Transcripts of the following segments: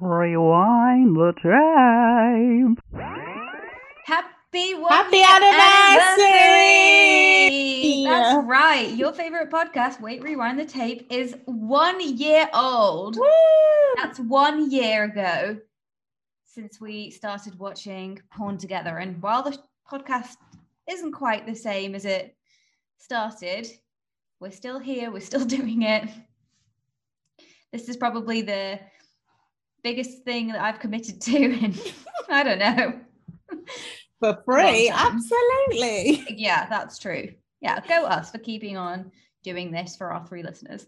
Rewind the tape. Happy one Happy year anniversary! That's right. Your favorite podcast, Wait, Rewind the Tape, is one year old. Woo! That's one year ago since we started watching porn together. And while the podcast isn't quite the same as it started, we're still here, we're still doing it. This is probably the biggest thing that I've committed to in, I don't know. For free, absolutely. Yeah, that's true. Yeah, go us for keeping on doing this for our three listeners.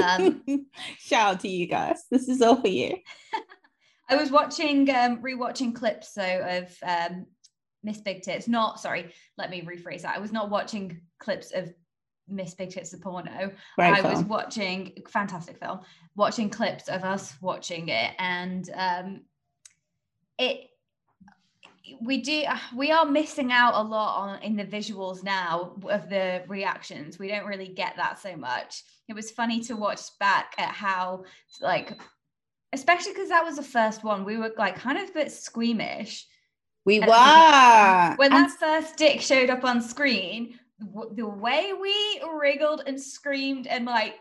Um, Shout out to you guys. This is all for you. I was watching, um, rewatching clips though of um, Miss Big Tits. Not sorry, let me rephrase that. I was not watching clips of Miss Big Tits the porno. Great I was film. watching fantastic film, watching clips of us watching it, and um, it we do we are missing out a lot on in the visuals now of the reactions. We don't really get that so much. It was funny to watch back at how like especially because that was the first one we were like kind of a bit squeamish we were. when And that first dick showed up on screen w- the way we wriggled and screamed and like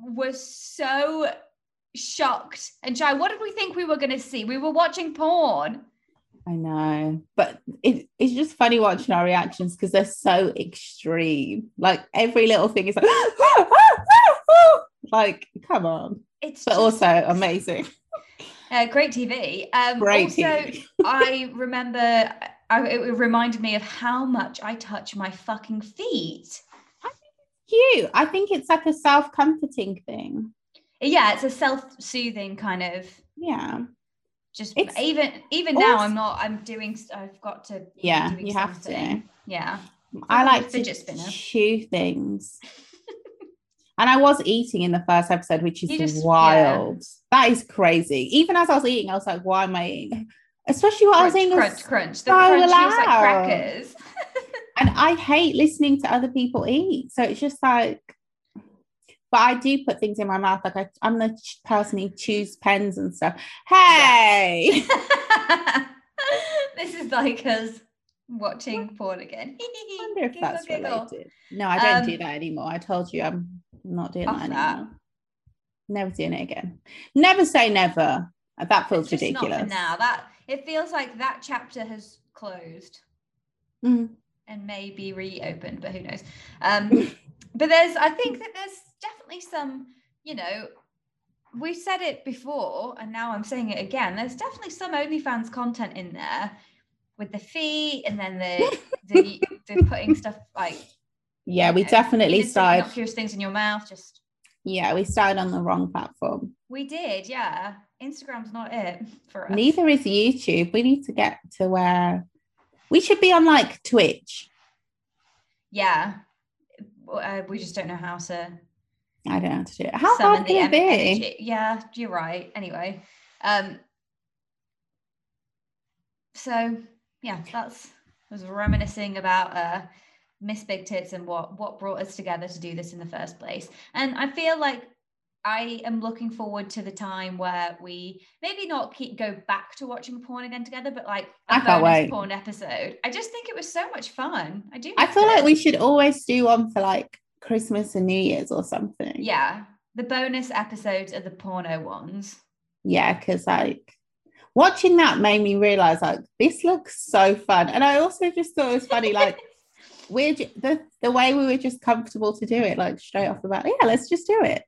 was so shocked and shy what did we think we were going to see we were watching porn I know, but it, it's just funny watching our reactions because they're so extreme. Like every little thing is like, like come on, it's but just, also amazing. uh, great tv um Great also TV. i remember I, it reminded me of how much i touch my fucking feet Cute. I think it's like a self-comforting thing. yeah it's a self-soothing kind of Yeah. just It's even even now i'm not i'm doing i've got to Yeah, you have to. yeah I like a like to fidget spinner. chew things. and I was eating in the first episode, which is just- wild. That is crazy. Even as I was eating, I was like, why am I eating? Especially what I was crunch eating. crunch crunch the so like loud. crackers And I hate listening to other people eat. So it's just like, but I do put things in my mouth. Like I, I'm the person who chews pens and stuff. Hey, this is like us watching porn again I wonder if Giggle, that's giggle. related. No, I don't do Um, that anymore. I told you I'm not doing that that. anymore. Never doing it again. Never say never. That feels It's just not ridiculous. now that it feels like that chapter has closed Mhm. and may be reopened but who knows um but there's i think that there's definitely some you know we said it before and now i'm saying it again there's definitely some onlyfans content in there with the feet and then the the, the putting stuff like Yeah, we know, definitely started. innocuous things in your mouth just Yeah, we started on the wrong platform. we did yeah instagram's not it for us Neither is YouTube. We need to get to where we should be on like Twitch. yeah uh, we just don't know how to I don't know how to do it. How hard can it be? energy. Yeah, you're right. Anyway, um, so yeah, that's I was reminiscing about uh, Miss Big Tits and what what brought us together to do this in the first place. And I feel like I am looking forward to the time where we maybe not keep go back to watching porn again together, but like a I can't wait. porn episode. I just think it was so much fun. I do. I feel like we should always do one for like Christmas and New Year's or something. yeah. The bonus episodes are the porno ones. yeah because like watching that made me realize like this looks so fun and i also just thought it was funny like we're the, the way we were just comfortable to do it like straight off the bat yeah let's just do it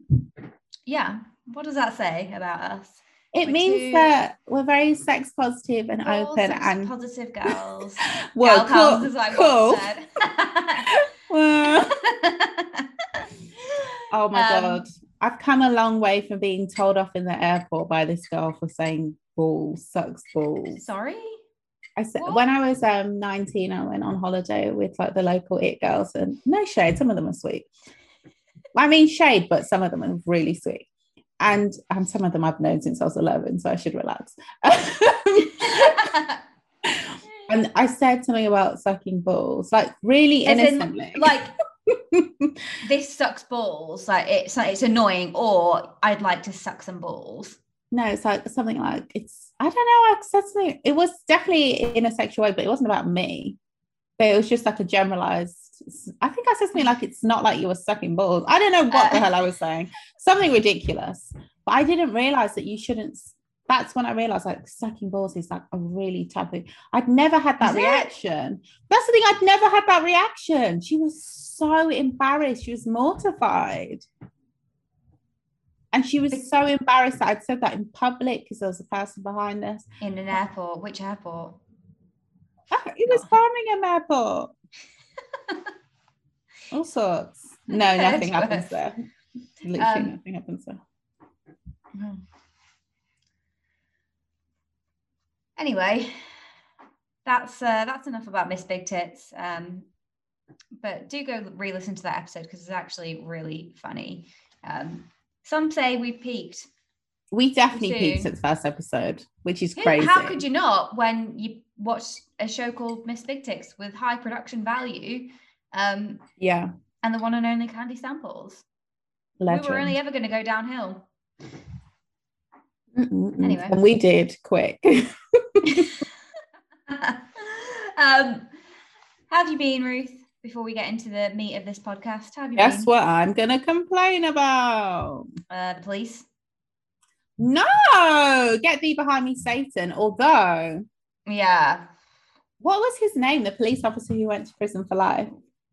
Yeah. What does that say about us? it We're means two- that we're very sex positive and All open sex and positive girls. well Gal cool, pals, as I cool. said. Oh my Um, god i've come a long way from being told off in the airport by this girl for saying balls sucks balls Sorry. I said What? when I was um 19, I went on holiday with like the local it girls, and no shade, some of them are sweet. I mean shade, but some of them are really sweet. And um, some of them I've known since I was 11, so I should relax. and I said something about sucking balls, like really As in, innocently. like this sucks balls. Like it's like, it's annoying, or I'd like to suck some balls. no, it's like something like it's I don't know, accessory. It was definitely in a sexual way, but it wasn't about me. But it was just like a generalized. I think I said something like it's not like you were sucking balls. I don't know what the uh, hell I was saying. Something ridiculous. But I didn't realize that you shouldn't. That's when I realized like sucking balls is like a really taboo. I'd never had that Is it? reaction. That's the thing. I'd never had that reaction. She was so embarrassed. She was mortified. And she was so embarrassed that I'd said that in public because there was a person behind us. in an airport. Which airport? Oh, it was oh. Birmingham Airport. All sorts. No, nothing happens there. Literally Um, nothing happens there. Anyway, that's uh, that's enough about Miss Big Tits. Um, but do go re-listen to that episode because it's actually really funny. Um, some say we peaked. We definitely soon. peaked at the first episode, which is Who- crazy. How could you not when you watch a show called Miss Big Tits with high production value um, Yeah. and the one and only Candy Samples? Legend. We were only ever going to go downhill. Mm-mm-mm. Anyway. And we did quick. um, how have you been, Ruth? Before we get into the meat of this podcast, how have you Guess been? what I'm going to complain about? Uh, the police. No, get thee behind me, Satan. Although, Yeah, what was his name? The police officer who went to prison for life.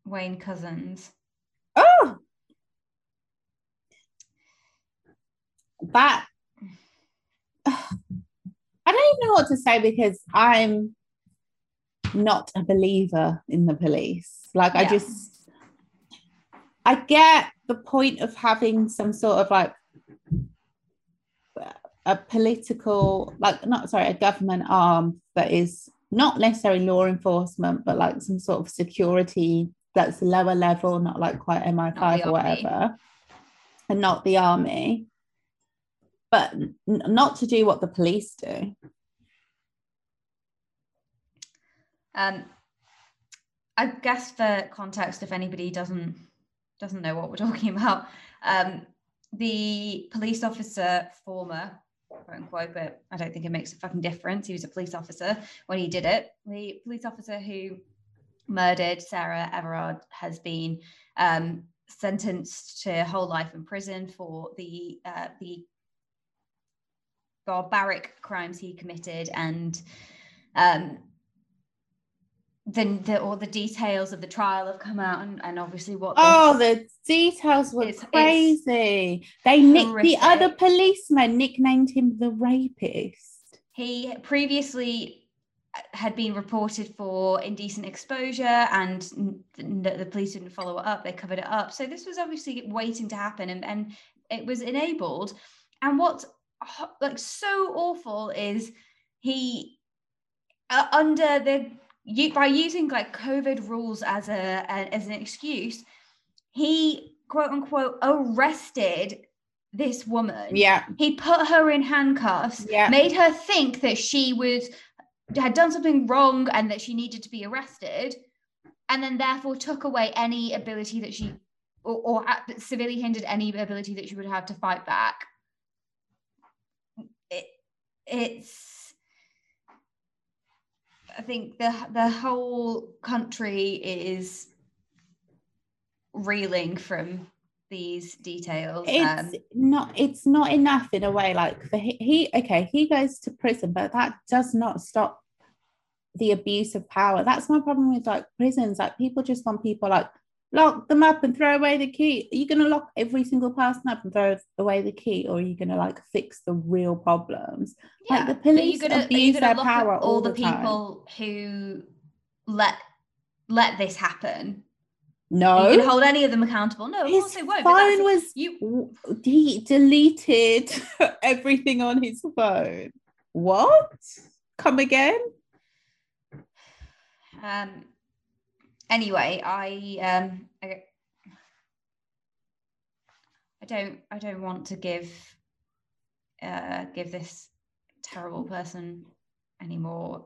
Wayne Couzens. Oh, that I don't even know what to say because I'm not a believer in the police. Like, I just, I get the point of having some sort of like a political, like, not sorry, a government arm that is not necessarily law enforcement, but like some sort of security that's lower level, not like quite MI5 the or army. whatever, and not the army. But n- not to do what the police do. Um, I guess for context, if anybody doesn't doesn't know what we're talking about, um, the police officer, former quote unquote, but I don't think it makes a fucking difference. He was a police officer when he did it. The police officer who murdered Sarah Everard has been um, sentenced to whole life in prison for the uh, the barbaric crimes he committed and um, then the all the details of the trial have come out and, and obviously what Oh, the details were It's- it's crazy. They nicked the other policeman, nicknamed him the rapist. he previously had been reported for indecent exposure and the police didn't follow it up they covered it up. So this was obviously waiting to happen and, and it was enabled. And what's like so awful is he uh, under the you by using like covid rules as a, a as an excuse he quote unquote arrested this woman. Yeah, he put her in handcuffs Yeah. made her think that she was had done something wrong and that she needed to be arrested and then therefore took away any ability that she or, or severely hindered any ability that she would have to fight back. It, it's i think the the whole country is reeling from these details it's um, not. It's not enough in a way. Like for he, he, okay, he goes to prison, but that does not stop the abuse of power. That's my problem with like prisons. Like people just want people like lock them up and throw away the key. Are you going to lock every single person up and throw away the key, or are you going to like fix the real problems? Like, the police gonna- abuse their power all all the, the time. people who let let this happen. No, you gonna hold any of them accountable? No, of his course they won't. phone was you. he deleted everything on his phone. What? Come again? Um. Anyway, I um. I, I don't. I don't want to give. Uh, give this terrible person any more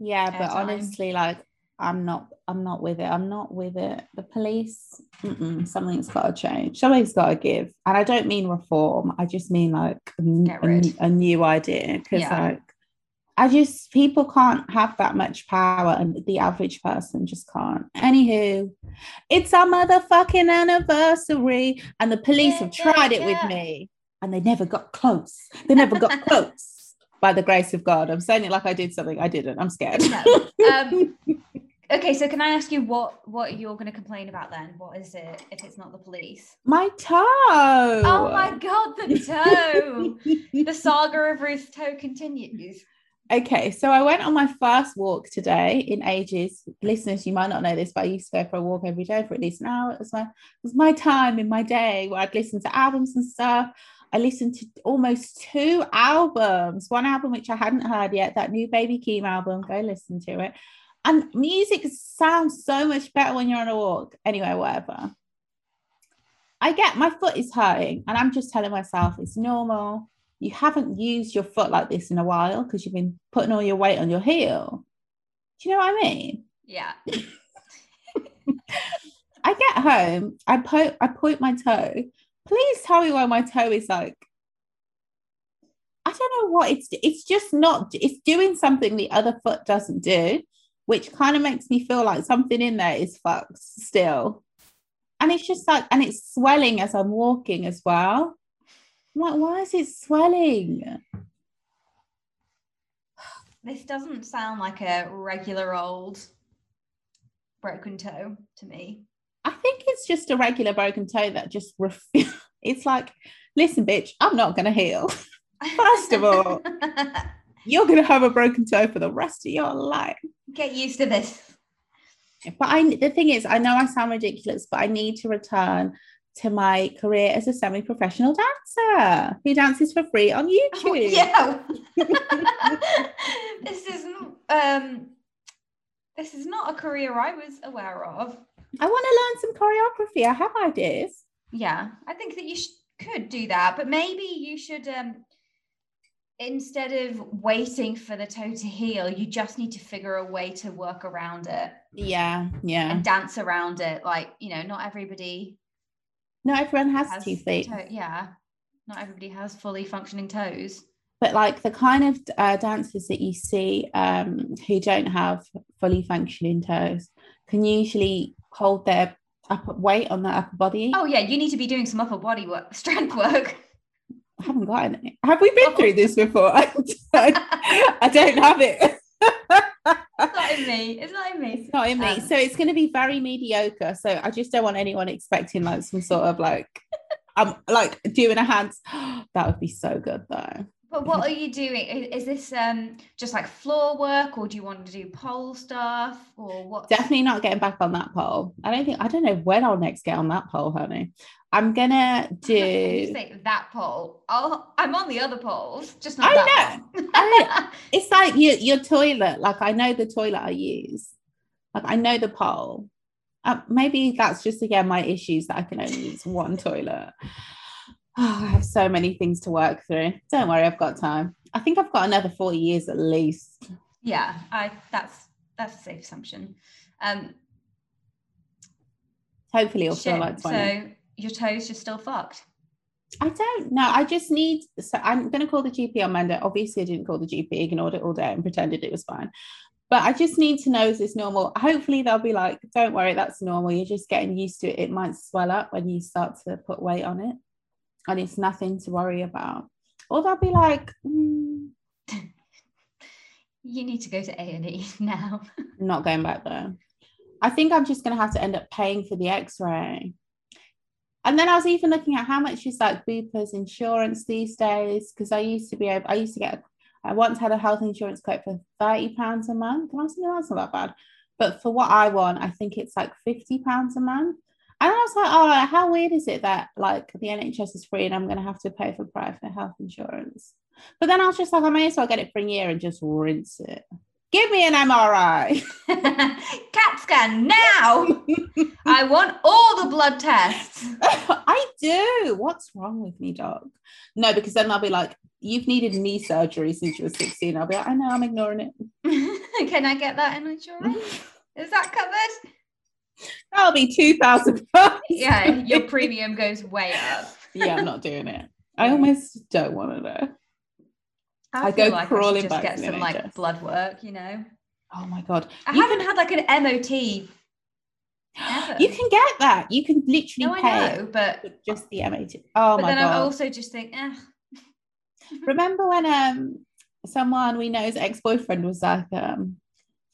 Yeah, but Airtime. honestly, like I'm not. I'm not with it. I'm not with it. The police. Mm-mm, something's got to change. Something's got to give. And I don't mean reform. I just mean like a, a- a new idea. Because Yeah. like, I just people can't have that much power, and the average person just can't. Anywho, it's our motherfucking anniversary, and the police Yeah, have tried yeah, it with me, and they never got close. They never got close. By the grace of God, I'm saying it like I did something. I didn't. I'm scared. No. Um, okay, so can I ask you what what you're going to complain about then? What is it if it's not the police? My toe. Oh my god, the toe! the saga of Ruth's toe continues. Okay, so I went on my first walk today in ages. Listeners, you might not know this, but I used to go for a walk every day for at least an hour. It was my, it was my time in my day where I'd listen to albums and stuff. I listened to almost two albums. One album which I hadn't heard yet, that new Baby Keem album. Go listen to it. And music sounds so much better when you're on a walk. Anyway, whatever. I get my foot is hurting, and I'm just telling myself it's normal you haven't used your foot like this in a while because you've been putting all your weight on your heel. Do you know what I mean? Yeah. I get home, I po- I point my toe. Please tell me why my toe is like. I don't know what it's. It's just not. It's doing something the other foot doesn't do, which kind of makes me feel like something in there is fucked still. And it's just like, and it's swelling as I'm walking as well. I'm like, why is it swelling? This doesn't sound like a regular old broken toe to me. I think it's just a regular broken toe that just ref- it's like, listen, bitch, I'm not gonna heal. First of all- You're gonna have a broken toe for the rest of your life. get used to this. But I the thing is, I know I sound ridiculous, but I need to return to my career as a semi-professional dancer who dances for free on YouTube. Oh, yeah. this is um this is not a career I was aware of. I want to learn some choreography. I have ideas. Yeah, I think that you sh- could do that, but maybe you should um instead of waiting for the toe to heal, you just need to figure a way to work around it Yeah, yeah. and dance around it. Like, you know, not everybody Not everyone has, has two feet. toe- yeah. Not everybody has fully functioning toes. but like the kind of uh, dancers that you see um, who don't have fully functioning toes can usually hold their upper weight on their upper body. Oh yeah, you need to be doing some upper body work, strength work. I haven't got any. Have we been through this before? I don't, I don't have it. It's not in me. It's not in me. It's not in me. Um, so it's going to be very mediocre. So I just don't want anyone expecting like some sort of like, I'm like doing a hands. that would be so good though. But what are you doing? Is this um just like floor work, or do you want to do pole stuff, or what? Definitely not getting back on that pole. I don't think I don't know when I'll next get on that pole, honey. I'm gonna You do. say that pole. Oh, I'm on the other poles, just not I that one. I It's like your your toilet. Like I know the toilet I use. Like I know the pole. Uh, maybe that's just again my issues that I can only use one toilet. Oh, I have so many things to work through. Don't worry, I've got time. I think I've got another 40 years at least. yeah, I that's that's a safe assumption. Um, Hopefully, it'll feel like 20. so your toes just still fucked. I don't know. I just need. So I'm going to call the GP on Monday. Obviously, I didn't call the GP, ignored it all day and pretended it was fine. But I just need to know is this normal? Hopefully, they'll be like, don't worry, that's normal. You're just getting used to it. It might swell up when you start to put weight on it. And it's nothing to worry about. Or they'll be like, "Mm, You need to go to A and E now. I'm not going back there. I think I'm just going to have to end up paying for the x ray. And then I was even looking at how much is like Bupa's insurance these days because I used to be able, I used to get, I once had a health insurance quote for thirty pounds a month, and I was thinking that's not that bad. But for what I want, I think it's like fifty pounds a month. And I was like, oh, how weird is it that like the NHS is free and I'm going to have to pay for private health insurance? But then I was just like, I may as well get it for a year and just rinse it. Give me an MRI. CAT scan now. I want all the blood tests. I do. What's wrong with me, dog? No, because then I'll be like, you've needed knee surgery since you were 16. I'll be like, I know, I'm ignoring it. Can I get that in insurance? Is that covered? That'll be two thousand pounds. Yeah, your premium goes way up. yeah, I'm not doing it. I almost don't want to know. I, I go like I crawling back just get to the some like blood work, you know. Oh my god. I You haven't had like an MOT. Ever. You can get that. You can literally no, I pay know, but just the MOT. Oh but my then I also just think, eh, Remember when um someone we know's ex-boyfriend was like um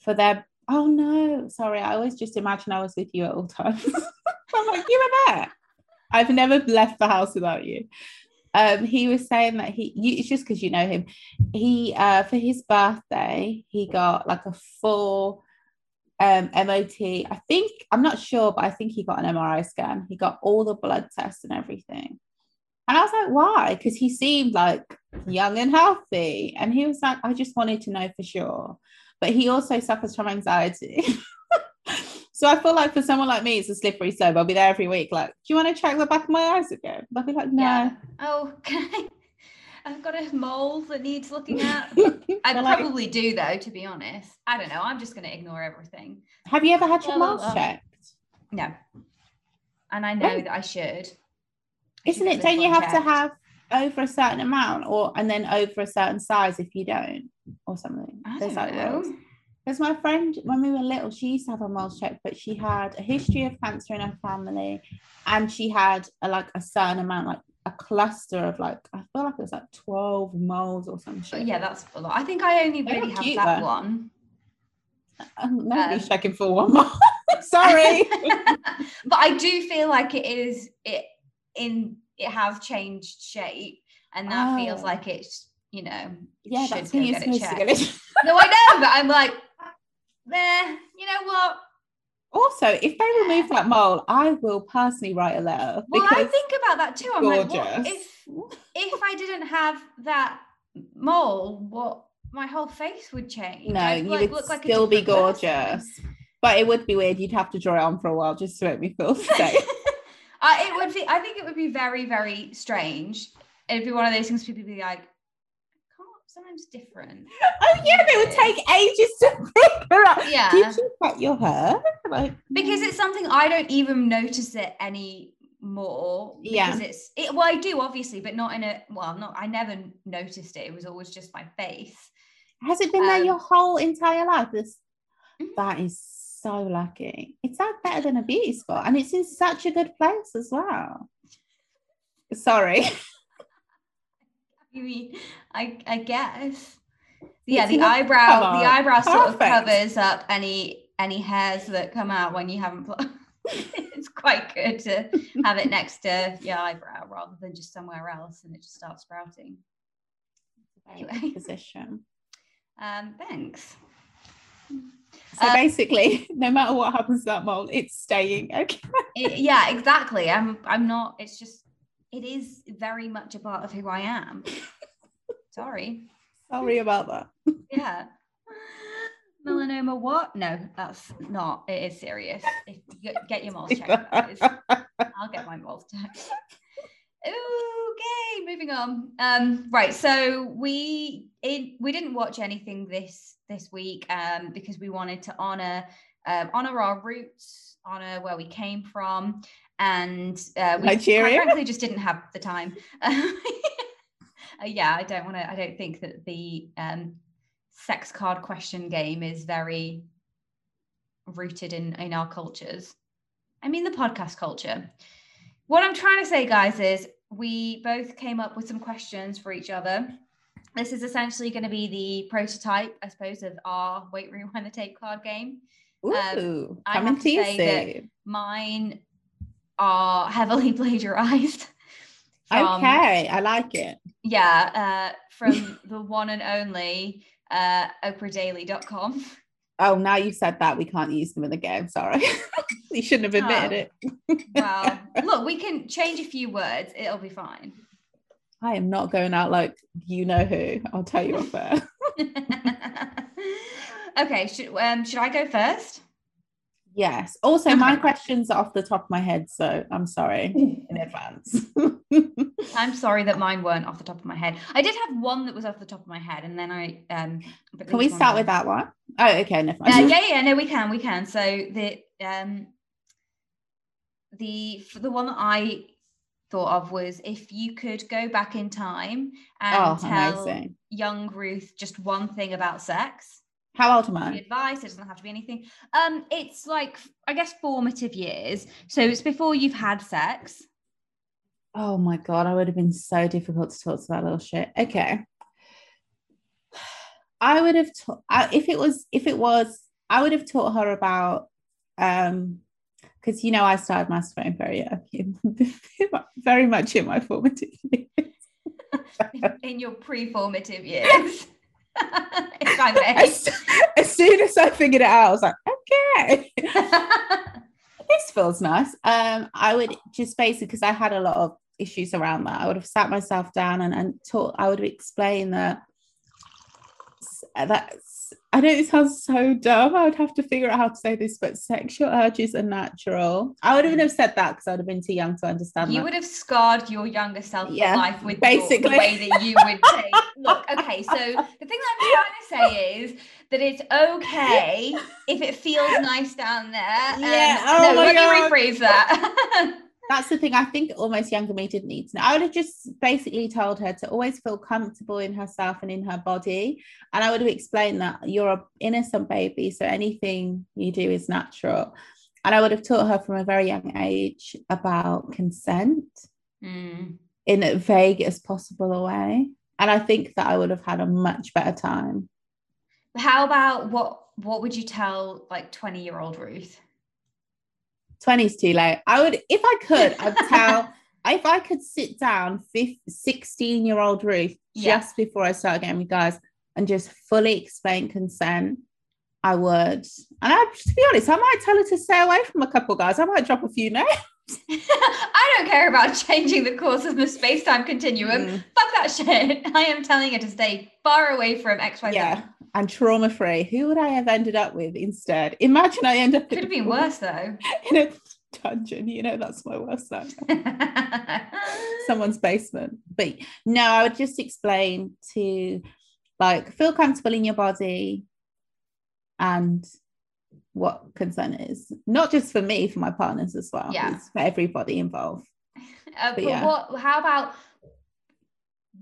for their oh no, sorry, I always just imagine I was with you at all times. I'm like, you were there. I've never left the house without you. Um, he was saying that he you, it's just because you know him. He uh for his birthday, he got like a full um MOT. I think I'm not sure, but I think he got an MRI scan. He got all the blood tests and everything. And I was like, why? Because he seemed like young and healthy. And he was like, I just wanted to know for sure. But he also suffers from anxiety. so I feel like for someone like me, it's a slippery slope. I'll be there every week. Like, do you want to check the back of my eyes again? I'll be like, no. yeah. Oh, can I? I've got a mole that needs looking at. I like, probably do though, to be honest. I don't know. I'm just going to ignore everything. Have you ever had your blah, moles checked? No. And I know that I should. I Isn't should it? Don't you have to have over a certain amount or and then over a certain size if you don't or something? I There's don't know. rules. Because my friend, when we were little, she used to have a mole check, but she had a history of cancer in her family, and she had a, like a certain amount, like a cluster of like I feel like it was like twelve moles or something. Yeah, that's a lot. I think I only really have that though. one. Um, nobody's Um, checking for one mole. Sorry. but I do feel like it is it in it has changed shape, and that feels Oh. like it's you know yeah, should that's go when you're get it supposed to get it. no I know, but I'm like, there. You know what? Also, if they remove that mole, I will personally write a letter Well, I think about that too. I'm like, what gorgeous. if if I didn't have that mole? What my whole face would change. no, I'd, you like, would look like a still be different person. gorgeous. But it would be weird. You'd have to draw it on for a while just to make me feel safe. I, it would be. I think it would be very, very strange. It'd be one of those things people would be like, "Can't sometimes different." oh yeah, they would take ages to figure out. Yeah, Did you cut your hair? Like because it's something I don't even notice it anymore. Yeah. because it's it. Well, I do obviously, but not in a. Well, not. I never noticed it. It was always just my face. has it been there Um, your whole entire life? This Mhm. that is so lucky. It's that better than a beauty spot, and it's in such a good place as well. Sorry. I mean, I I guess. Yeah, It's the eyebrow, the eyebrow sort of covers up any any hairs that come out when you haven't it's quite good to have it next to your eyebrow rather than just somewhere else and it just starts sprouting. Anyway. position. Um, thanks. So Uh, basically, no matter what happens to that mole, it's staying. Okay. I- yeah, exactly. I'm I'm not. It's just it is very much a part of who I am. Sorry. Sorry about that. Yeah. Melanoma, what? No, that's not. It is serious. If you get- your moles checked, guys. I'll get my moles checked. Okay, moving on. Um, right, so we it, we didn't watch anything this this week um, because we wanted to honor um, honor our roots, honor where we came from, and uh, we quite frankly just didn't have the time. Uh, yeah, I don't want to. I don't think that the um, sex card question game is very rooted in in our cultures. I mean, the podcast culture. What I'm trying to say, guys, is we both came up with some questions for each other. This is essentially going to be the prototype, I suppose, of our Wait Rewind the Tape card game. Ooh, Um, I coming have to say that. Mine are heavily plagiarized. from- Okay, I like it. Yeah, uh, from the one and only uh, oprahdaily.com. Oh, now you said that we can't use them in the game. Sorry, you shouldn't have admitted it. Well, look, we can change a few words. It'll be fine. I am not going out like you know who. I'll tell you off air. okay, should um should I go first? Yes. Also, my questions are off the top of my head, so I'm sorry in advance. I'm sorry that mine weren't off the top of my head. I did have one that was off the top of my head, and then I um. Can we start with that one? Oh, okay, never Uh, yeah, yeah, no, we can, we can. So the um, the the one that I thought of was if you could go back in time and Oh, tell amazing. young Ruth just one thing about sex. How old am I? advice, it doesn't have to be anything. Um, it's like I guess formative years. So it's before you've had sex. Oh my god, I would have been so difficult to talk to that little shit. Okay. I would have taught if it was if it was I would have taught her about um because you know I started masturbating very young, very much in my formative years. in your pre-formative years. if I may. As, as soon as I figured it out, I was like, okay, this feels nice. Um, I would just basically because I had a lot of issues around that. I would have sat myself down and, and taught. I would have explained that that I know it sounds so dumb. I would have to figure out how to say this, but sexual urges are natural. I wouldn't have said that because I would have been too young to understand. you that. would have scarred your younger self Yeah, for life with basically. your, the way that you would take. Look, okay, so the thing that I'm trying to say is that it's okay if it feels nice down there. Yeah, Um, oh no, let God. me rephrase that. that's the thing. I think almost younger me didn't need to know. I would have just basically told her to always feel comfortable in herself and in her body. And I would have explained that you're a innocent baby, so anything you do is natural. And I would have taught her from a very young age about consent Mm. in a vague as possible a way. And I think that I would have had a much better time. How about what? What would you tell like 20 year old Ruth? 20's too late. I would, if I could, I'd tell, if I could sit down 15, 16 year old Ruth Yeah. just before I start getting with guys and just fully explain consent, I would. And I, to be honest, I might tell her to stay away from a couple guys. I might drop a few names. I don't care about changing the course of the space time continuum. Mm, Fuck that shit. I am telling her to stay far away from XYZ. yeah. And trauma free. Who would I have ended up with instead? Imagine I end up Could have been worse though. in a dungeon. You know, that's my worst nightmare. someone's basement. But no, I would just explain to like feel comfortable in your body and what consent is. Not just for me, for my partners as well. Yeah. It's for everybody involved. Uh, but yeah. what? How about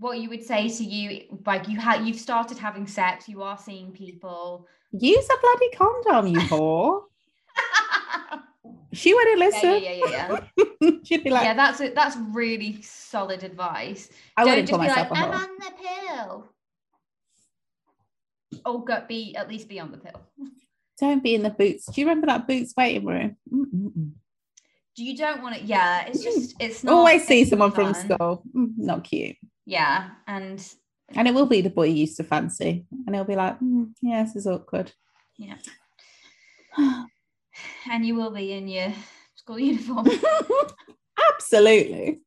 what you would say to you? Like you had, you've started having sex. You are seeing people. Use a bloody condom, you whore. She wouldn't yeah, listen. yeah, yeah, yeah. She'd be like, yeah, that's it. That's really solid advice. I Don't wouldn't just call be myself like, I'm on the pill. Or go be at least be on the pill. Don't be in the boots. Do you remember that boots waiting room? Mm-mm-mm. Do you don't want to? Yeah, it's just it's not. Always see someone not from school. Mm, not cute. Yeah, and And it will be the boy you used to fancy. And he'll be like, "Mm, yeah, this is awkward. Yeah. and you will be in your school uniform. Absolutely.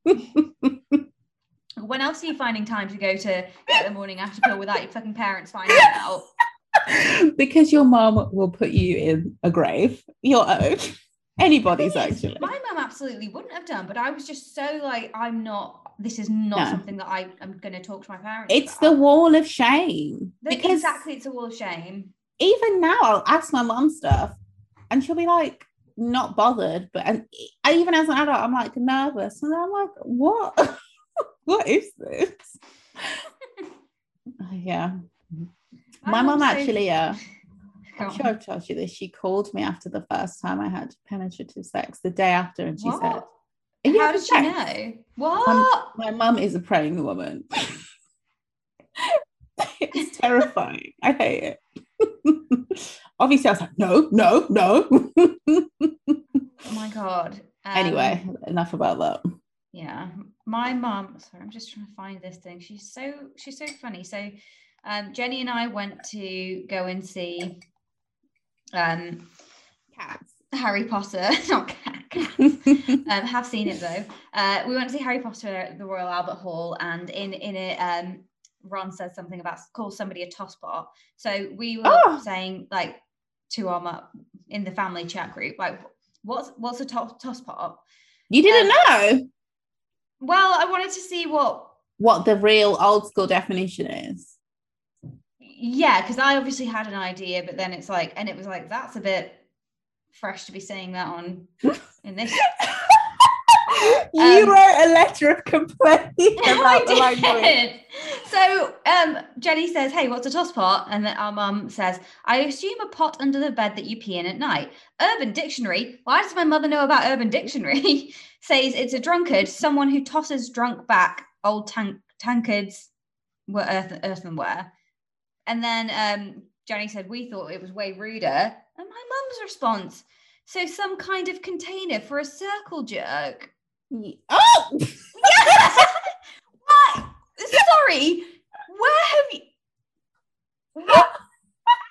when else are you finding time to go to get the morning after pill without your fucking parents finding out? because your mom will put you in a grave, your own. Anybody's actually. My mum absolutely wouldn't have done, but I was just so like, I'm not. This is not No. something that I am going to talk to my parents. It's the wall of shame. The- Because exactly. It's a wall of shame. even now I'll ask my mom stuff and she'll be like, not bothered. But and even as an adult, I'm like nervous. And I'm like, what? what is this? yeah. My mom so- actually, uh, Go I'm sure I've told you this. She called me after the first time I had penetrative sex the day after, and she said, What? "Are How did she know? What? My mum is a praying woman. it's terrifying. I hate it. Obviously, I was like, no, no, no. Oh my god. Um, anyway, enough about that. yeah my mum sorry i'm just trying to find this thing she's so she's so funny so um jenny and i went to go and see um Cats. harry potter not cat, um have seen it though uh we went to see harry potter at the royal albert hall and in in it um ron says something about call somebody a tosspot so we were Oh. saying like to our in the family chat group, like what's what's a to- toss pot? You didn't Um, know Well, I wanted to see what what the real old school definition is. yeah, because I obviously had an idea, but then it's like, and it was like, that's a bit fresh to be saying that on in this. you Um, wrote a letter of complaint about the language. So um, Jenny says, "Hey, what's a toss pot?" And then our mum says, "I assume a pot under the bed that you pee in at night." Urban Dictionary. Why does my mother know about Urban Dictionary? Says it's a drunkard, someone who tosses drunk back old tank tankards, were earth, earthenware. And then um, Jenny said, "We thought it was way ruder." And my mum's response: "So some kind of container for a circle jerk." Oh, what? Sorry. Where have you? What?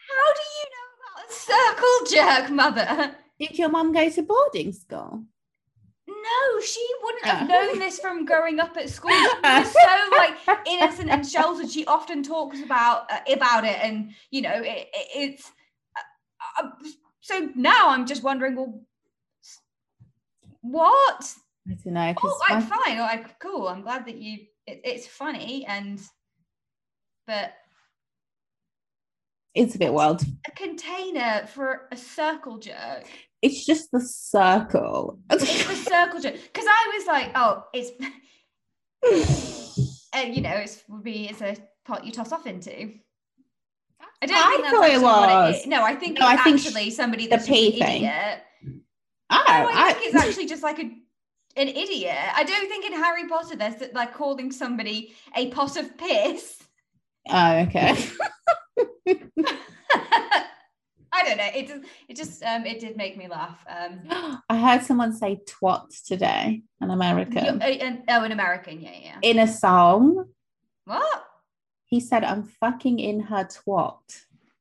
How do you know about a circle jerk, mother? did your mum go to boarding school? No, she wouldn't have Oh. known this from growing up at school. She was so like innocent and sheltered. She often talks about uh, about it, and you know, it, it, it's. Uh, so now I'm just wondering, well, what? I don't know. Oh, like fine, like cool. I'm glad that you. It, it's funny and, but it's a bit wild. a container for a circle jerk. It's just the circle. It's the circle jerk because I was like, oh, it's uh, you know, it's would be it's a pot you toss off into. I don't I think that's thought it what it was. No, I think No, it's I think actually somebody the that's just an thing. idiot. oh, No, I I, think it's actually just like a an idiot. I don't think in Harry Potter there's like calling somebody a pot of piss. oh, okay. I don't know. It just it just um it did make me laugh. Um I heard someone say twat today, an American, you- uh, and- oh, an American, yeah, yeah. in a song. What? He said, I'm fucking in her twat.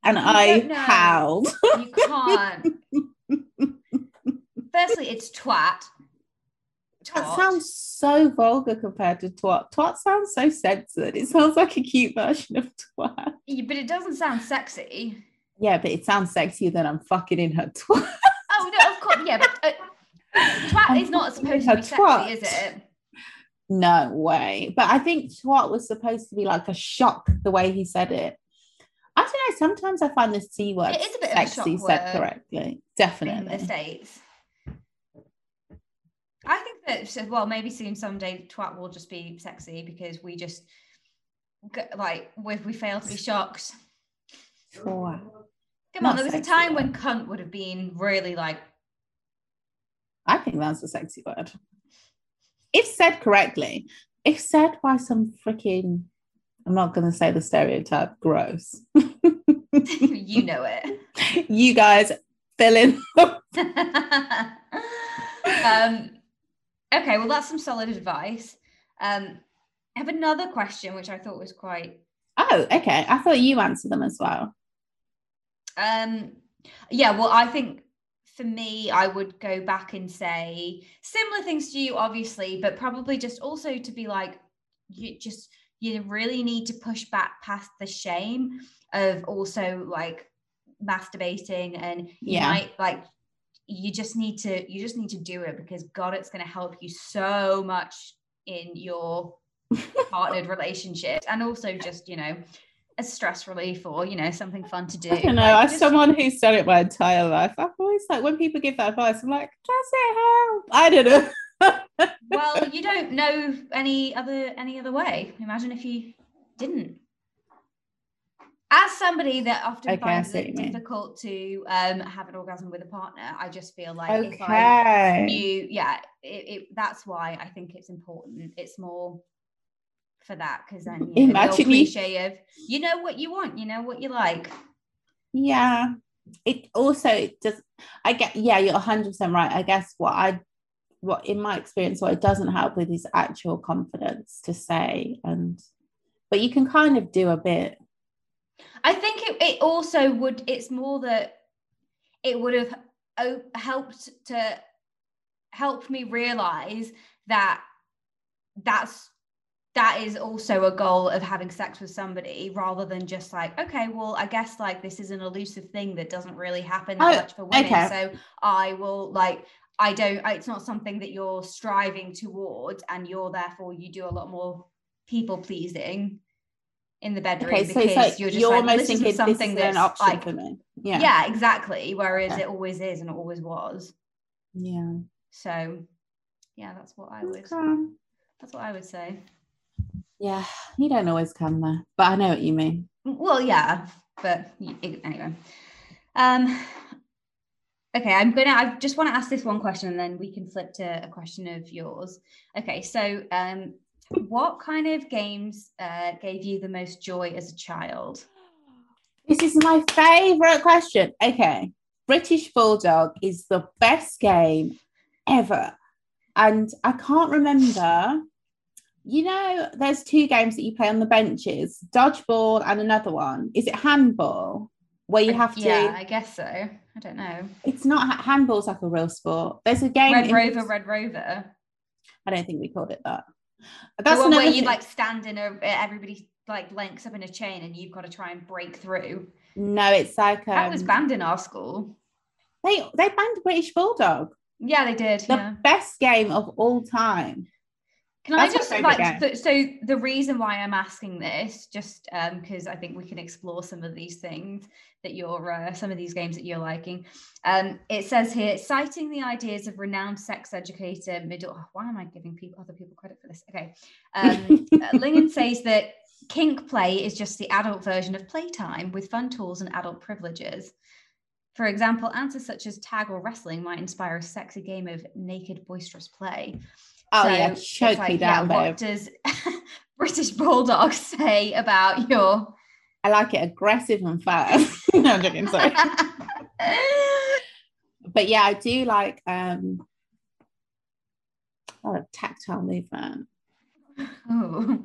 And You I howled. You can't. Firstly, it's twat. That Twat. sounds so vulgar compared to twat. Twat sounds so censored. It sounds like a cute version of twat. Yeah, but it doesn't sound sexy. Yeah, but it sounds sexier than I'm fucking in her twat. Oh no, of course, yeah, but uh, twat I'm is not supposed to be sexy, twat. is it? No way. But I think twat was supposed to be like a shock the way he said it. I don't know. Sometimes I find the C word It is a bit of a sexy shock said word. correctly. In Definitely. the states. I think that well, maybe soon someday twat will just be sexy because we just like we we fail to be shocked. Twat. Come Not on, there was a time though. when cunt would have been really like I think that's a sexy word. If said correctly, if said by some freaking, I'm not going to say the stereotype, gross. you know it. you guys fill in. um, okay, well, that's some solid advice. Um, I have another question, which I thought was quite. oh, okay. I thought you answered them as well. Um, yeah, well, I think for me, I would go back and say similar things to you, obviously, but probably just also to be like, you just you really need to push back past the shame of also like masturbating and you Yeah. might like you just need to you just need to do it because god it's going to help you so much in your partnered relationship and also just you know as stress relief or you know something fun to do I don't know. Like, As just- someone who's done it my entire life, I've always like when people give that advice, I'm like, does it help? I don't know. well you don't know any other any other way imagine if you didn't as somebody that often Okay, finds it difficult to um have an orgasm with a partner i just feel like if i okay. knew yeah it, it that's why i think it's important it's more for that because then you know, Imagine you- cliche of you know what you want you know what you like Yeah. It also does I get yeah, you're 100% right. I guess what I what in my experience what it doesn't help with is actual confidence to say and but you can kind of do a bit. I think it, it also would, it's more that it would have helped to help me realize that that's that is also a goal of having sex with somebody rather than just like okay well i guess like this is an elusive thing that doesn't really happen that Oh, much for women okay. so i will like i don't it's not something that you're striving towards and you're therefore you do a lot more people pleasing in the bedroom Okay, so because like you're you're, just like almost thinking something this is that's an option like for me. yeah. Yeah. exactly whereas Yeah. it always is and it always was Yeah. so yeah that's what i would Okay. that's what i would say Yeah. You don't always come there, but I know what you mean. Well, yeah, but anyway. Um, okay, I'm gonna. I just want to ask this one question, and then we can flip to a question of yours. Okay, so um, what kind of games uh, gave you the most joy as a child? This is my favorite question. Okay. British Bulldog is the best game ever. And I can't remember. You know, there's two games that you play on the benches dodgeball and another one. Is it handball? Where you have to, Yeah, I guess so. I don't know. it's not ha- handball's like a real sport. There's a game. Red Rover, Red Rover. I don't think we called it that. The That's one where you thing- like stand in a everybody like links up in a chain, and you've got to try and break through. No, it's like um, That was banned in our school. they they banned British Bulldog, Yeah, they did. the yeah. best game of all time. Can I That's my just like th- so the reason why I'm asking this just um because I think we can explore some of these things that you're uh, some of these games that you're liking. Um, it says here citing the ideas of renowned sex educator Midori. oh, why am I giving people other people credit for this? Okay, um, uh, Lingen says that kink play is just the adult version of playtime with fun tools and adult privileges. For example, answers such as tag or wrestling might inspire a sexy game of naked boisterous play. Oh So yeah, choke like, me down, yeah. What does British Bulldog say about your? I like it aggressive and fast. no, I'm joking, sorry. But yeah, I do like um oh, tactile movement. oh.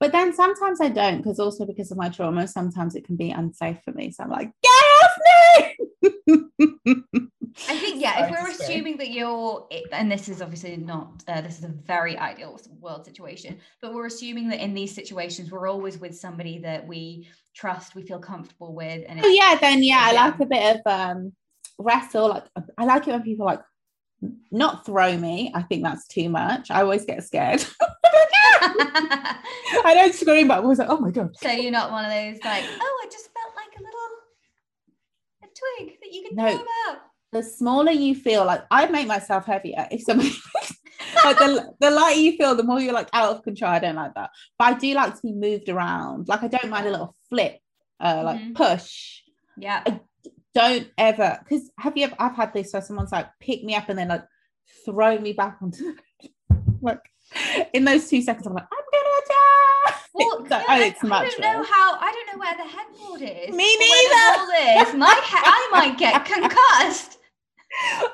But then sometimes I don't, because also because of my trauma, sometimes it can be unsafe for me. So I'm like, get off me. I think yeah. Sorry if we're assuming that you're, and this is obviously not, uh, this is a very ideal world situation, but we're assuming that in these situations we're always with somebody that we trust, we feel comfortable with, and Oh yeah, then yeah, I like a bit of um wrestle. Like I like it when people like not throw me. I think that's too much. I always get scared. I don't scream, but I was like, oh my god. so you're not one of those like, oh, I just felt like a little a twig that you could No. throw about. The smaller you feel, like I make myself heavier. If somebody like the, the lighter you feel, the more you're like out of control. I don't like that. But I do like to be moved around. Like I don't mind a little flip, uh, like Mhm. push. Yeah. Don't ever because have you ever I've had this where someone's like pick me up and then like throw me back onto like in those two seconds, I'm like, I'm gonna die. It's like, I, don't know how. I don't know where the headboard is. Me or where the ball is. My he- I might get concussed.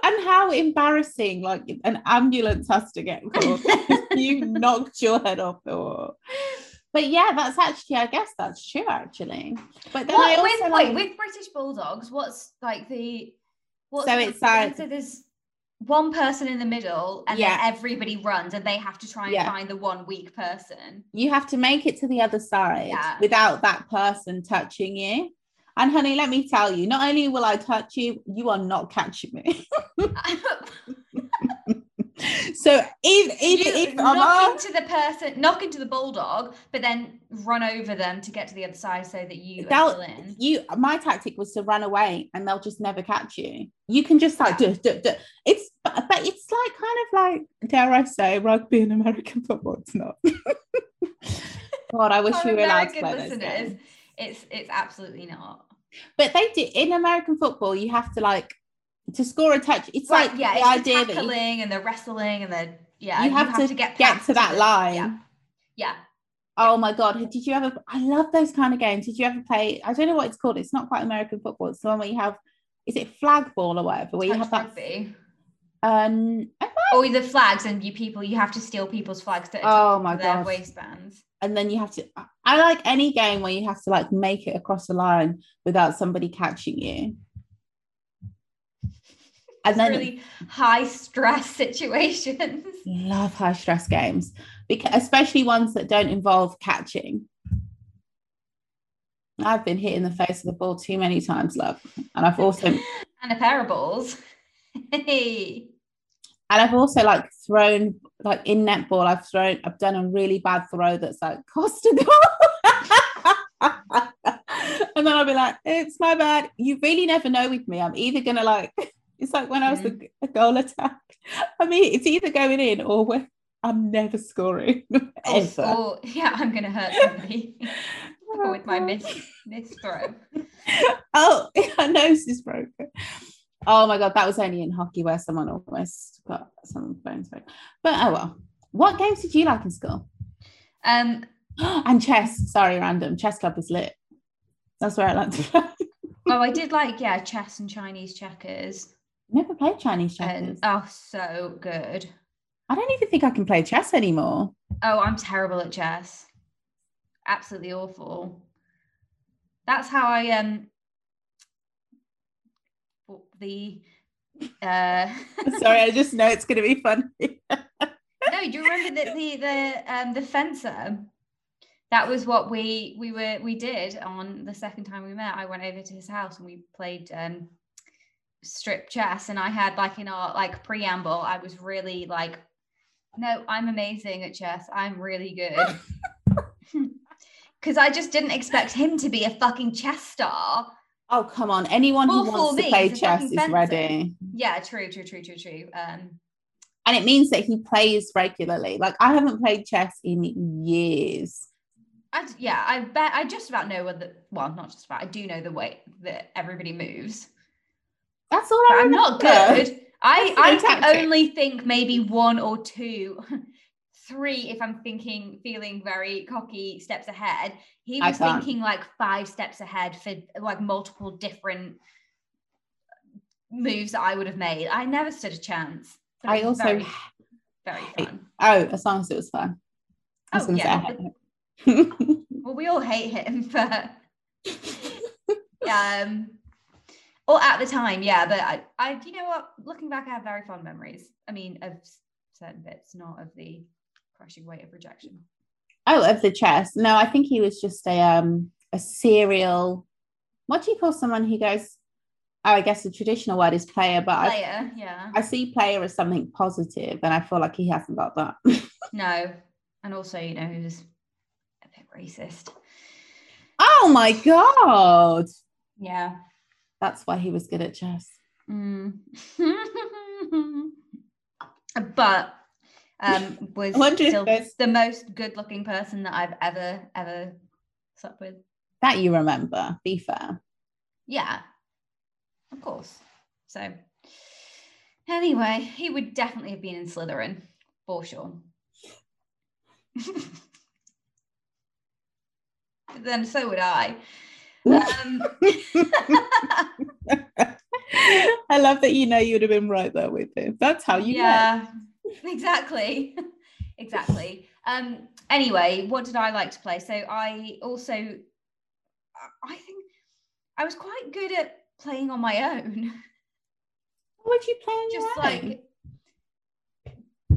and how embarrassing like an ambulance has to get called you knocked your head off the wall but yeah that's actually i guess that's true actually but then i also with, like, wait, with British Bulldogs, what's like the? What's So it's like- so there's one person in the middle, and Yeah. then everybody runs, and they have to try and Yeah. find the one weak person. you have to make it to the other side Yeah. without that person touching you and honey let me tell you not only will i touch you you are not catching me so if, if, you if knock into the person, knock into the bulldog, but then run over them to get to the other side so that you They'll- in. you my tactic was to run away and they'll just never catch you you can just like Yeah. duh, duh, duh. it's but it's like kind of like dare i say rugby and american football it's not god i wish we were allowed to play listeners, it's it's absolutely not. but they do in american football you have to like to score a touch it's Right, like yeah, the it's idea the that you, tackling and the wrestling and the yeah. you have, to, get get, to that the- line Yeah, yeah. Oh my god! Did you ever? I love those kind of games. Did you ever play? I don't know what it's called. It's not quite American football. It's the one where you have. Is it flag ball or whatever? Where you Touch have that. rugby. Um. Or the flags, and you people, you have to steal people's flags to Oh my their God. waistbands. and then you have to i like any game where you have to like make it across the line without somebody catching you and then really high stress situations. love high stress games because especially ones that don't involve catching. I've been hit in the face of the ball too many times, love, and I've also and a pair of balls. Hey. and I've also like thrown like in netball. I've thrown. I've done a really bad throw that's like cost a goal. and then I'll be like, "It's my bad." You really never know with me. I'm either gonna like. It's like when I was the a goal attack. I mean, it's either going in or we're, I'm never scoring. ever. Or, yeah, I'm gonna hurt somebody with my miss miss throw. oh, my nose is broken. Oh my god, that was only in hockey where someone almost got some bones broken. But oh well. What games did you like in school? Um, and chess. Sorry, random. Chess club was lit. That's where I like to play. oh, I did like yeah, chess and Chinese checkers. Never played Chinese And oh, so good. I don't even think I can play chess anymore. Oh, I'm terrible at chess. Absolutely awful. That's how I um the uh Sorry, I just know it's going to be funny. no, do you remember that the the um the fencer? That was what we we were we did on the second time we met. I went over to his house and we played um strip chess and I had like in our like preamble, I was really like, no, I'm amazing at chess. I'm really good. Because I just didn't expect him to be a fucking chess star. oh, come on. Anyone who wants to play chess is fencer. ready. Yeah, true, true, true, true, true. Um, And it means that he plays regularly. Like, I haven't played chess in years. I yeah, I bet I just about know what the well, not just about. I do know the way that everybody moves, That's all I I'm not good. I I can only think maybe one or two, three if I'm thinking feeling very cocky steps ahead. He was thinking like five steps ahead for like multiple different moves that I would have made. I never stood a chance. I also very, very fun. Oh, as long as it was fun. I was Oh, yeah. Well, we all hate him, but um or at the time yeah but I, I you know what looking back i have very fond memories i mean of certain bits not of the crushing weight of rejection oh, of the chess. No, I think he was just a um a serial. What do you call someone who goes? Oh, I guess the traditional word is player, but I, player yeah I see player as something positive, and I feel like he hasn't got that. no and also you know he was a bit racist oh my god, yeah that's why he was good at chess. Mm. but um was I wonder if still the most good looking person that i've ever ever slept with That you remember. Be fair. Yeah, of course. So, anyway, he would definitely have been in Slytherin for sure. but then so would I. Um, I love that you know you would have been right there with him. That's how you yeah, exactly. exactly. Um, anyway, what did I like to play? So, I also, I- think I was quite good at playing on my own. What would you play on just your own? like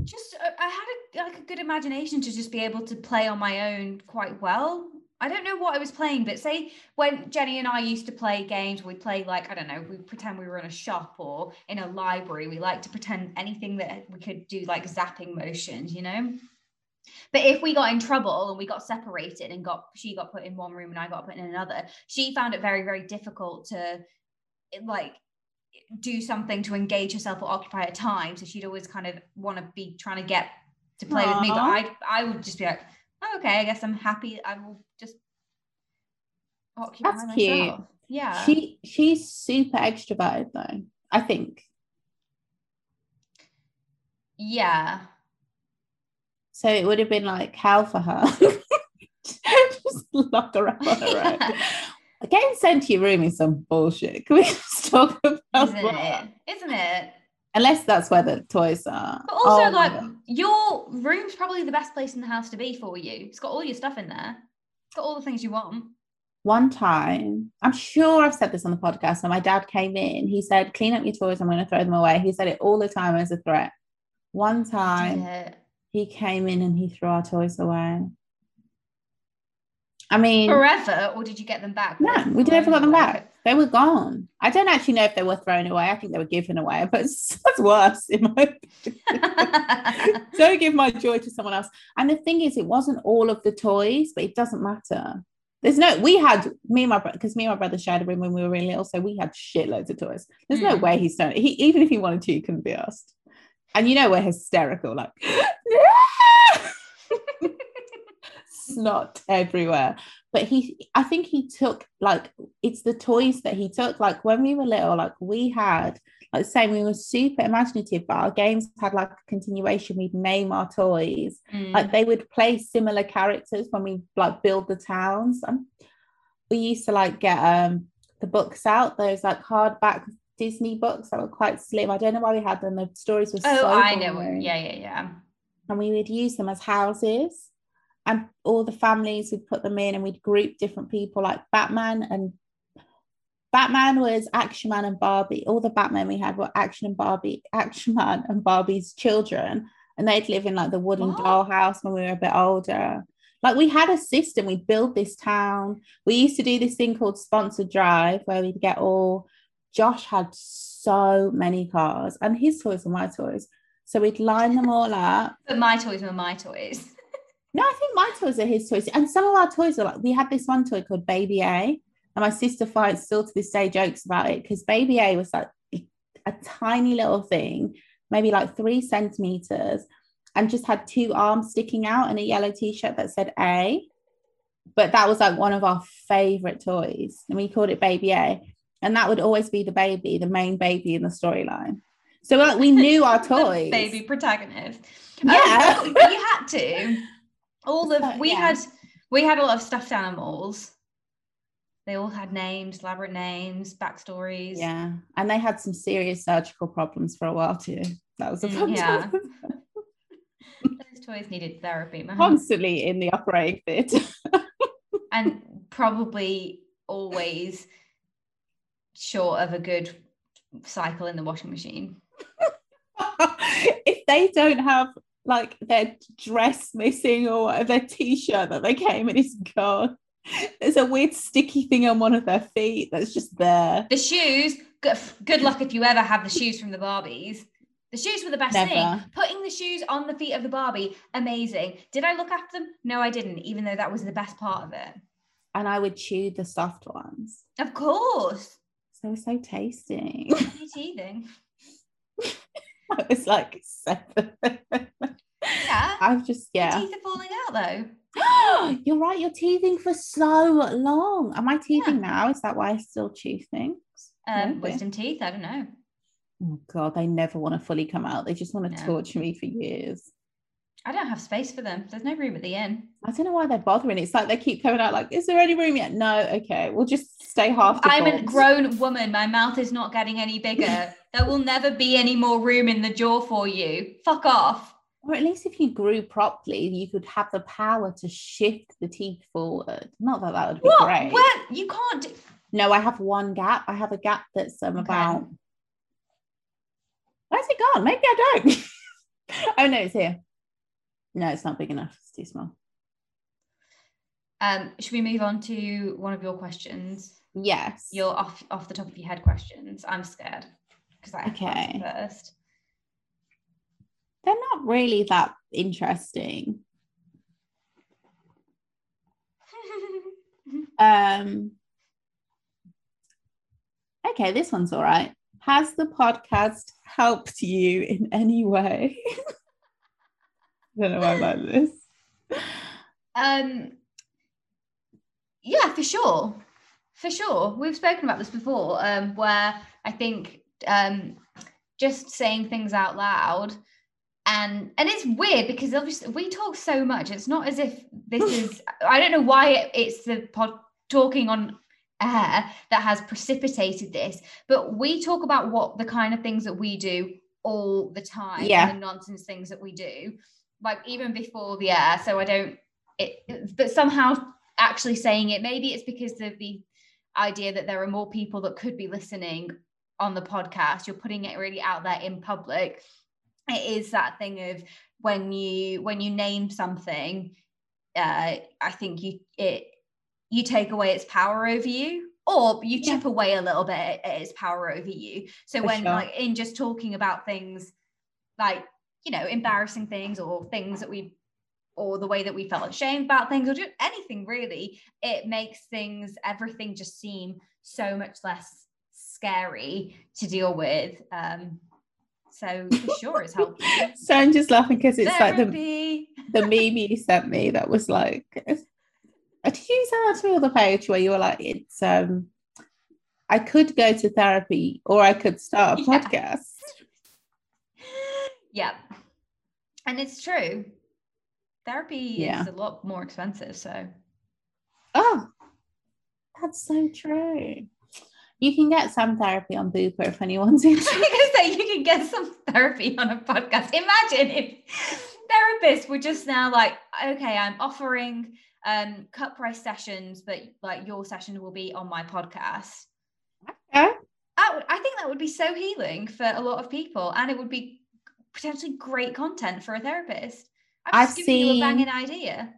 just uh, i had a like a good imagination to just be able to play on my own quite well i don't know what i was playing but say when jenny and i used to play games we'd play like i don't know we pretend we were in a shop or in a library we like to pretend anything that we could do like zapping motions you know but if we got in trouble and we got separated and got she got put in one room and i got put in another she found it very very difficult to like do something to engage herself or occupy her time. So she'd always kind of want to be trying to get to play with me. But I I would just be like, oh, okay, I guess I'm happy. I will just occupy That's myself. cute. Yeah. She she's super extroverted though. I think. yeah. So it would have been like hell for her. just lock her up on her own. Getting sent to your room is some bullshit. Can we just talk about Isn't that? it? Isn't it? Unless that's where the toys are. But also, Oh like, your room's probably the best place in the house to be for you. It's got all your stuff in there. It's got all the things you want. one time, I'm sure I've said this on the podcast. When my dad came in, he said, "Clean up your toys. I'm going to throw them away." He said it all the time as a threat. One time, Yeah. he came in and he threw our toys away. I mean, Forever, or did you get them back? no, we never got them back. They were gone. I don't actually know if they were thrown away. I think they were given away, but it's, that's worse in my opinion. don't give my joy to someone else. And the thing is, it wasn't all of the toys, but it doesn't matter. There's no, we had me and my brother, because me and my brother shared a room when we were really little, so we had shitloads of toys. There's no Mm. way he's done it. He, even if he wanted to, he couldn't be asked. And you know, we're hysterical, like, snot everywhere. But he, I think he took like it's the toys that he took. Like when we were little, like we had, like saying we were super imaginative, but our games had like a continuation. We'd name our toys. Mm. Like they would play similar characters when we like build the towns. And we used to like get um the books out, those like hardback Disney books that were quite slim. I don't know why we had them. The stories were oh, so I know. boring Yeah, yeah, yeah. and we would use them as houses and all the families we'd put them in and we'd group different people like batman and batman was action man and barbie. All the batman we had were action and barbie action man and barbie's children. And they'd live in like the wooden What? dollhouse when we were a bit older. Like we had a system. We'd build this town. We used to do this thing called sponsored drive where we'd get all josh had so many cars and his toys were my toys. So we'd line them all up. But my toys were my toys. No, I think my toys are his toys. And some of our toys are like, we had this one toy called Baby A. And my sister finds still to this day jokes about it because Baby A was like a tiny little thing, maybe like three centimeters, and just had two arms sticking out and a yellow t shirt that said A. But that was like one of our favorite toys. And we called it Baby A. And that would always be the baby, the main baby in the storyline. So like, we knew our toys. baby protagonist. Yeah. Oh, you had to. All of we yeah. had we had a lot of stuffed animals. They all had names, elaborate names, backstories. Yeah, and they had some serious surgical problems for a while too. That was a Mm, fun yeah. Those toys needed therapy, man. Constantly in the operating theatre. and probably always short of a good cycle in the washing machine. if they don't have like their dress missing or whatever, their t-shirt that they came in is gone. There's a weird sticky thing on one of their feet that's just there. The shoes, good, good luck if you ever have the shoes from the Barbies. The shoes were the best thing. Putting the shoes on the feet of the Barbie, amazing. Did I look after them? No, I didn't, even though that was the best part of it. And I would chew the soft ones. Of course. So so tasty. What are you teething? I was like seven. Yeah. I've just Your yeah. teeth are falling out though. You're right, you're teething for so long. Am I teething now? Is that why I still chew things? Um, wisdom teeth, I don't know. Oh god, they never want to fully come out. They just want to No. torture me for years. I don't have space for them. There's no room at the inn. I don't know why they're bothering. It's like they keep coming out like, is there any room yet? No, okay, we'll just stay half. I'm a grown woman. My mouth is not getting any bigger. there will never be any more room in the jaw for you. Fuck off. Or at least if you grew properly, you could have the power to shift the teeth forward. Not that that would be What? great. Where? You can't. Do- No, I have one gap. I have a gap that's um Okay. about. Where's it gone? Maybe I don't. oh no, it's here. No, it's not big enough. It's too small. Um, should we move on to one of your questions? Yes. Your off off the top of your head questions. I'm scared because I have to Okay. first. They're not really that interesting. Um. Okay, this one's all right. Has the podcast helped you in any way? I don't know why I like this. Um, yeah, for sure, for sure. We've spoken about this before, um, where I think um, just saying things out loud, and and it's weird because obviously we talk so much. It's not as if this is. I don't know why it's the pod talking on air that has precipitated this, but we talk about what the kind of things that we do all the time, Yeah. and the nonsense things that we do, like even before the air. So I don't it, but somehow actually saying it maybe it's because of the idea that there are more people that could be listening on the podcast you're putting it really out there in public it is that thing of when you when you name something, uh, I think you it you take away its power over you or you chip yeah. away a little bit at its power over you so For when sure. like in just talking about things like you know embarrassing things or things that we or the way that we felt ashamed about things or just anything really it makes things everything just seem so much less scary to deal with um so for sure it's helped so i'm just laughing because it's Therapy. like the the meme you sent me that was like did you send that to me on the page where you were like it's um i could go to therapy or i could start a yeah. podcast yeah and it's true therapy yeah. is a lot more expensive so oh that's so true you can get some therapy on Bupa if anyone's interested. I was say you can get some therapy on a podcast. Imagine if therapists were just now like, okay, I'm offering um cut price sessions, but like your session will be on my podcast. Okay. I, I think that would be so healing for a lot of people, and it would be potentially great content for a therapist. I've, I've seen a banging idea.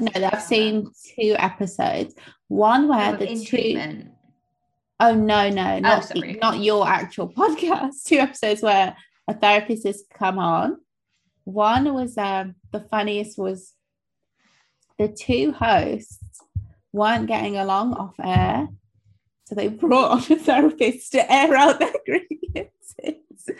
No, I've seen two episodes. One where the two. Treatment. Oh no, no, oh, not oh, not your actual podcast. Two episodes where a therapist has come on. One was um the funniest was the two hosts weren't getting along off air. So they brought on a therapist to air out their grievances.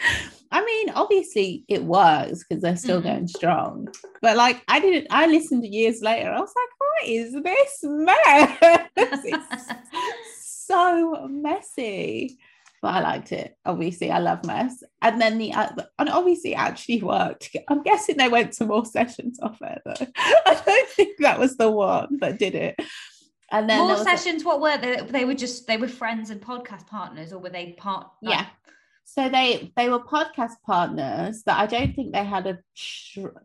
I mean, obviously it works because they're still mm-hmm. going strong. But like I didn't I listened years later. I was like, what is this mess? it's so messy. But I liked it. Obviously, I love mess. And then the uh, and obviously it actually worked. I'm guessing they went to more sessions off it though. I don't think that was the one that did it. And then more sessions. A, what were they? They were just they were friends and podcast partners, or were they part? Like, yeah, so they they were podcast partners that I don't think they had a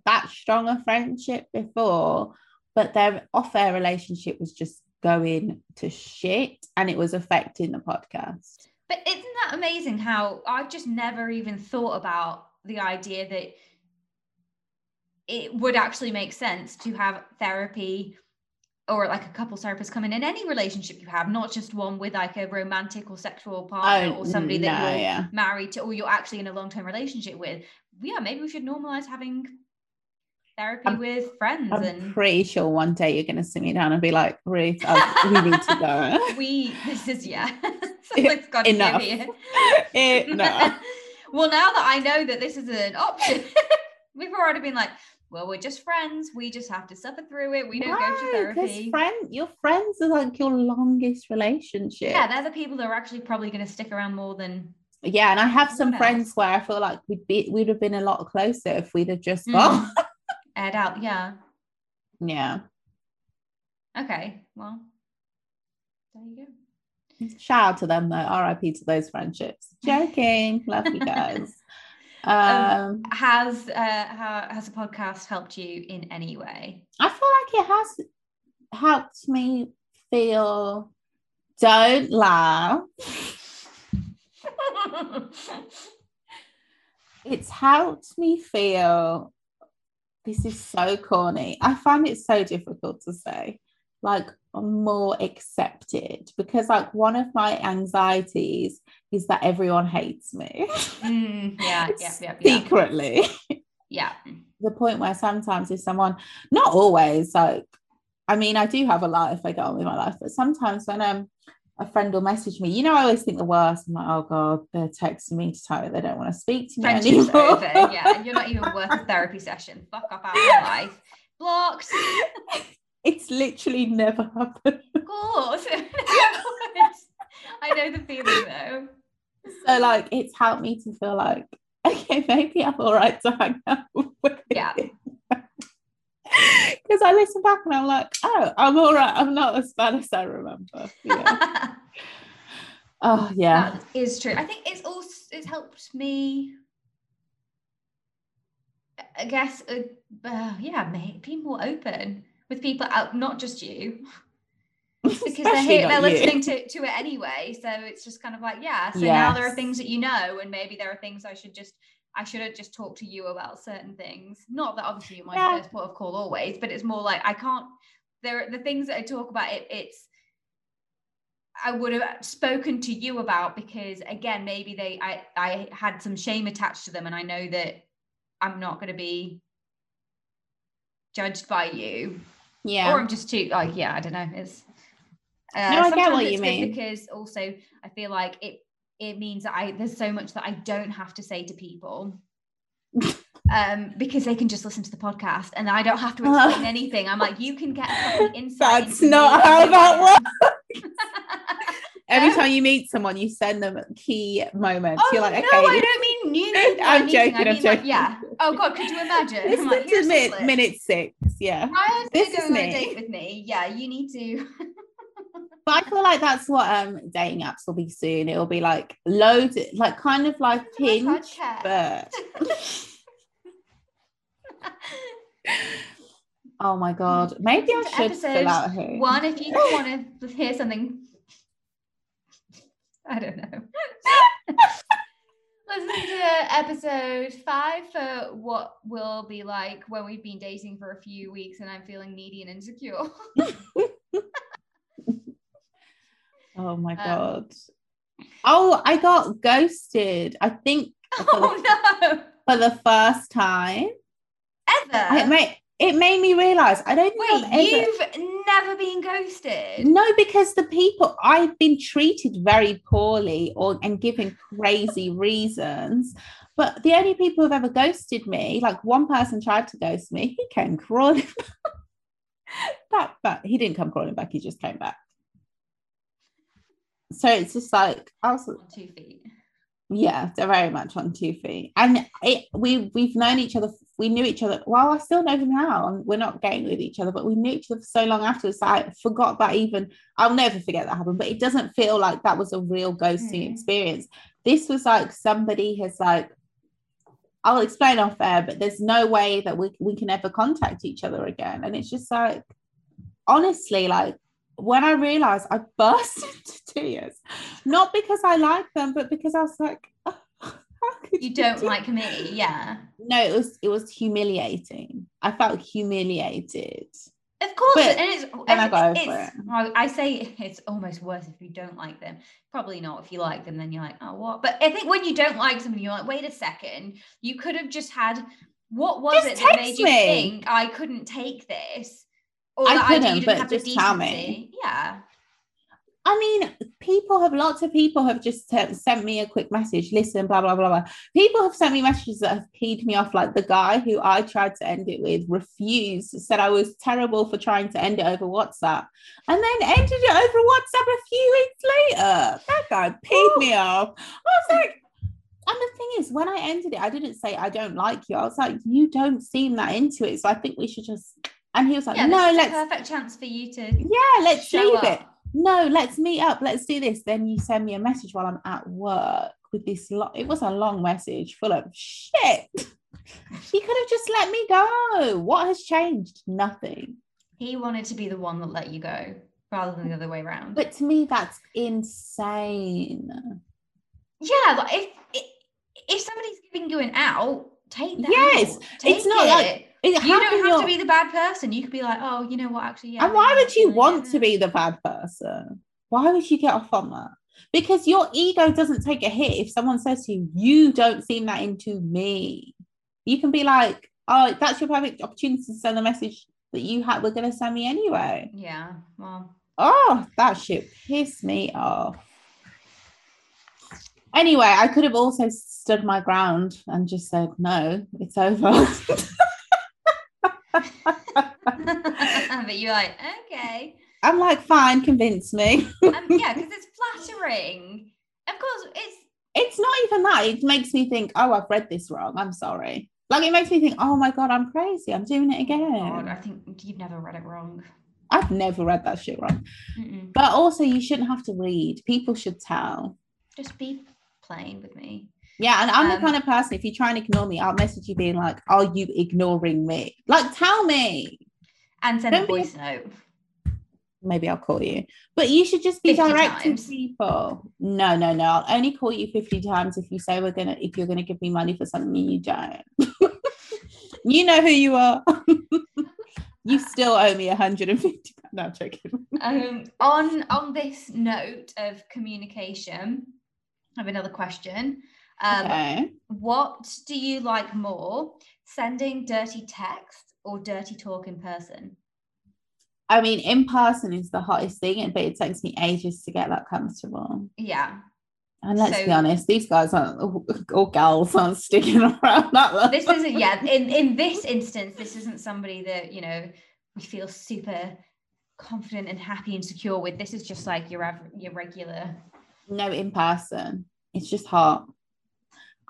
that strong a friendship before, but their off-air relationship was just going to shit and it was affecting the podcast. But isn't that amazing how I've just never even thought about the idea that it would actually make sense to have therapy or like a couple therapist come in in any relationship you have, not just one with like a romantic or sexual partner oh, or somebody no, that you're yeah. married to or you're actually in a long term relationship with. Yeah, maybe we should normalize having therapy I'm, with friends. I'm and pretty sure one day you're going to sit me down and be like, Ruth, oh, we need to go. we, this is, yeah. Someone's got Enough. to give Enough. well, now that I know that this is an option, we've already been like, well, we're just friends. We just have to suffer through it. We don't no, go to therapy. Friend, your friends are like your longest relationship. Yeah, they're the people that are actually probably going to stick around more than. Yeah, and I have some friends where I feel like we'd be we'd have been a lot closer if we'd have just mm. gone. Aired out, yeah. Yeah. Okay, well, there you go. Shout out to them though. RIP to those friendships. Joking. Love you guys. Um, um, has uh, how, has the podcast helped you in any way? I feel like it has helped me feel. Don't laugh. it's helped me feel. This is so corny. I find it so difficult to say. Like more accepted because like one of my anxieties is that everyone hates me. Mm, yeah, yeah, yeah, yeah. Secretly. Yeah. The point where sometimes if someone not always like i mean i do have a life i go on with my life but sometimes when um a friend will message me you know i always think the worst i'm like oh god they're texting me to tell me they don't want to speak to me Friendship's anymore. over. yeah and you're not even worth a therapy session. Fuck up out of my life. Blocked it's literally never happened. Of course. I know the feeling though. So like it's helped me to feel like, okay, maybe I'm all right to hang out with. Yeah. Because I listen back and I'm like, oh, I'm all right. I'm not as bad as I remember. Yeah. oh yeah. That is true. I think it's also it's helped me I guess uh, uh, yeah, mate, be more open with people out, not just you. because they're here, they're listening to, to it anyway. So it's just kind of like, yeah. So yeah. now there are things that you know, and maybe there are things I should just I shouldn't just talk to you about certain things. Not that obviously you're my Yeah. first port of call always, but it's more like I can't. There, the things that I talk about, it, it's I would have spoken to you about because again, maybe they, I, I had some shame attached to them, and I know that I'm not going to be judged by you, Yeah. or I'm just too like, yeah, I don't know. It's uh, No, I get what you mean. because also I feel like it it means that I there's so much that I don't have to say to people. um, because they can just listen to the podcast and I don't have to explain anything. I'm like, you can get insight. That's not how that am. Every Um, time you meet someone, you send them key moments. Oh You're like, okay, no, I don't mean new. I'm I'm joking, I I'm mean, like, joking. yeah. Oh god, could you imagine? I'm listen like, to minute, minute six. Yeah. Prior This is going on a date with me, yeah, you need to. But I feel like that's what um dating apps will be soon. It'll be like loads, like kind of like Hinge, but oh my god, maybe I should fill episode out Hinge. One, if you want to hear something, I don't know. Listen to episode five for what will be like when we've been dating for a few weeks and I'm feeling needy and insecure. Oh my Um, god. Oh, I got ghosted. I think for the, oh no! for the first time. Ever? It made it made me realize I don't think Wait, ever- you've never been ghosted? No, because the people I've been treated very poorly or and given crazy reasons. But the only people who've ever ghosted me, like one person tried to ghost me, he came crawling back. But he didn't come crawling back, he just came back. So it's just like I was On two feet. yeah, they're very much on two feet. And it, we we've known each other. We knew each other. Well, I still know him now, and we're not getting with each other, but we knew each other for so long afterwards. I forgot that even. I'll never forget that happened. But it doesn't feel like that was a real ghosting Mm. experience. This was like somebody has like. I'll explain off air, but there's no way that we we can ever contact each other again. And it's just like, honestly, like when I realized I burst into tears, not because I like them, but because I was like, "Oh, You don't do-" like me, yeah. No, it was it was humiliating. I felt humiliated. Of course, But and it's, then I it's, it's- I, I say it's almost worse if you don't like them. Probably not if you like them, then you're like, oh, what? But I think when you don't like somebody, you're like, wait a second, you could have just had what was Just it that made you me. think I couldn't take this? Or I that couldn't, you didn't but have the just tell me. Yeah. I mean, people have lots of people have just sent me a quick message. Listen, blah blah blah blah. People have sent me messages that have peed me off. Like the guy who I tried to end it with refused, said I was terrible for trying to end it over WhatsApp, and then ended it over WhatsApp a few weeks later. That guy peed me off. I was like, and the thing is, when I ended it, I didn't say I don't like you. I was like, you don't seem that into it, so I think we should just. And he was like, Yeah, no, let's a perfect chance for you to yeah, let's show leave up. it. No, let's meet up. Let's do this. Then you send me a message while I'm at work with this. It was a long message full of shit. You could have just let me go. What has changed? Nothing. He wanted to be the one that let you go rather than the other way around. But to me, that's insane. yeah, like if if, if somebody's giving you an out, take that. Yes, out. it's Take not it. like- It- you don't have to be the bad person. You could be like, oh, you know what? Actually, yeah. and why would you want to be the bad person? Why would you get off on that? Because your ego doesn't take a hit if someone says to you, you don't seem that into me. You can be like, oh, that's your perfect opportunity to send a message that you had were going to send me anyway. Yeah. Well, Oh, that shit pissed me off. Anyway, I could have also stood my ground and just said, no, it's over. but you're like, okay. I'm like, fine, convince me. Um, yeah, because it's flattering. Of course, it's it's not even that. It makes me think, oh, I've read this wrong. I'm sorry. Like, it makes me think, oh my God, I'm crazy. I'm doing it again. God, I think you've never read it wrong. I've never read that shit wrong. Mm-mm. But also, you shouldn't have to read. People should tell. Just be plain with me. Yeah, and I'm Um, the kind of person, if you try and ignore me, I'll message you being like, are you ignoring me? Like, tell me. And send a Don't be- voice note. maybe I'll call you. But you should just be 50 direct to people. No, no, no. I'll only call you 50 times if you say we're gonna if you're gonna give me money for something you don't. you know who you are. you still owe me 150. No, I'm joking. um, on on this note of communication, I have another question. Um, okay. What do you like more, sending dirty text or dirty talk in person? I mean, in person is the hottest thing, but it takes me ages to get that comfortable. Yeah, And let's be honest, these guys aren't or gals aren't sticking around that long. this isn't. Yeah, in in this instance, this isn't somebody that you know we feel super confident and happy and secure with. This is just like your your regular. no in person. It's just hot.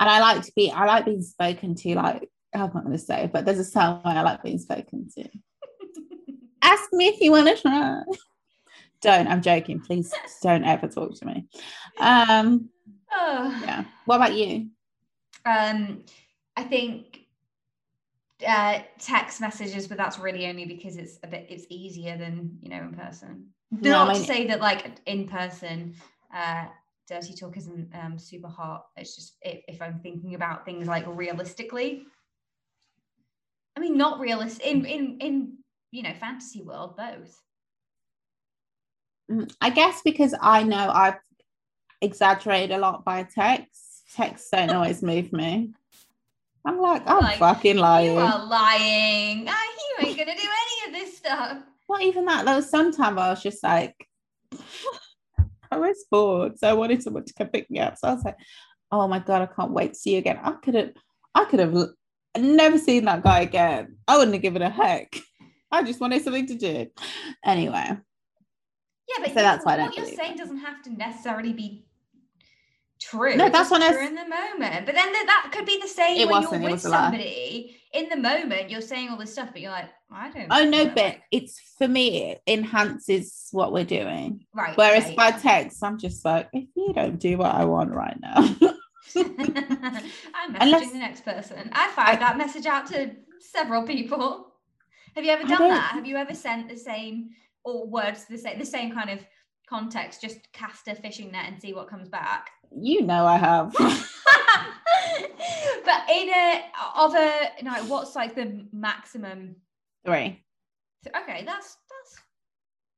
And I like to be, I like being spoken to, like, I'm not going to say, but there's a certain way I like being spoken to. Ask me if you want to try. Don't, I'm joking. Please don't ever talk to me. Um, Oh. yeah. What about you? Um, I think uh, text messages, but that's really only because it's a bit it's easier than you know in person. No, Not I to say that like in person, uh, dirty talk isn't um, super hot. It's just if, if I'm thinking about things like realistically. I mean, not realistic in in in you know fantasy world both. Mm, I guess because I know I've exaggerated a lot by text. Texts don't always move me. I'm like, I'm Like, fucking lying. You are lying. Ah, you ain't gonna do any of this stuff. not even that. There was I was just like, I was bored, so I wanted someone to come pick me up. So I was like, oh my god, I can't wait to see you again. I could have, I could have never seen that guy again. I wouldn't have given a heck. I just wanted something to do. Anyway, Yeah, but So that's don't what you're saying doesn't have to necessarily be true. No, that's what I true in the moment. But then th- that could be the same It when wasn't, you're it with was somebody. In the moment, you're saying all this stuff, but you're like, I don't. oh no, know, but like- it's for me, it enhances what we're doing. right. Whereas yeah, by yeah. text, I'm just like, if you don't do what I want right now, I'm messaging Unless- the next person. I fired that message out to several people. Have you ever done that? Have you ever sent the same or words the same the same kind of context? Just cast a fishing net and see what comes back. you know I have. but in a of a you know, what's like the maximum? Three. Okay, that's that's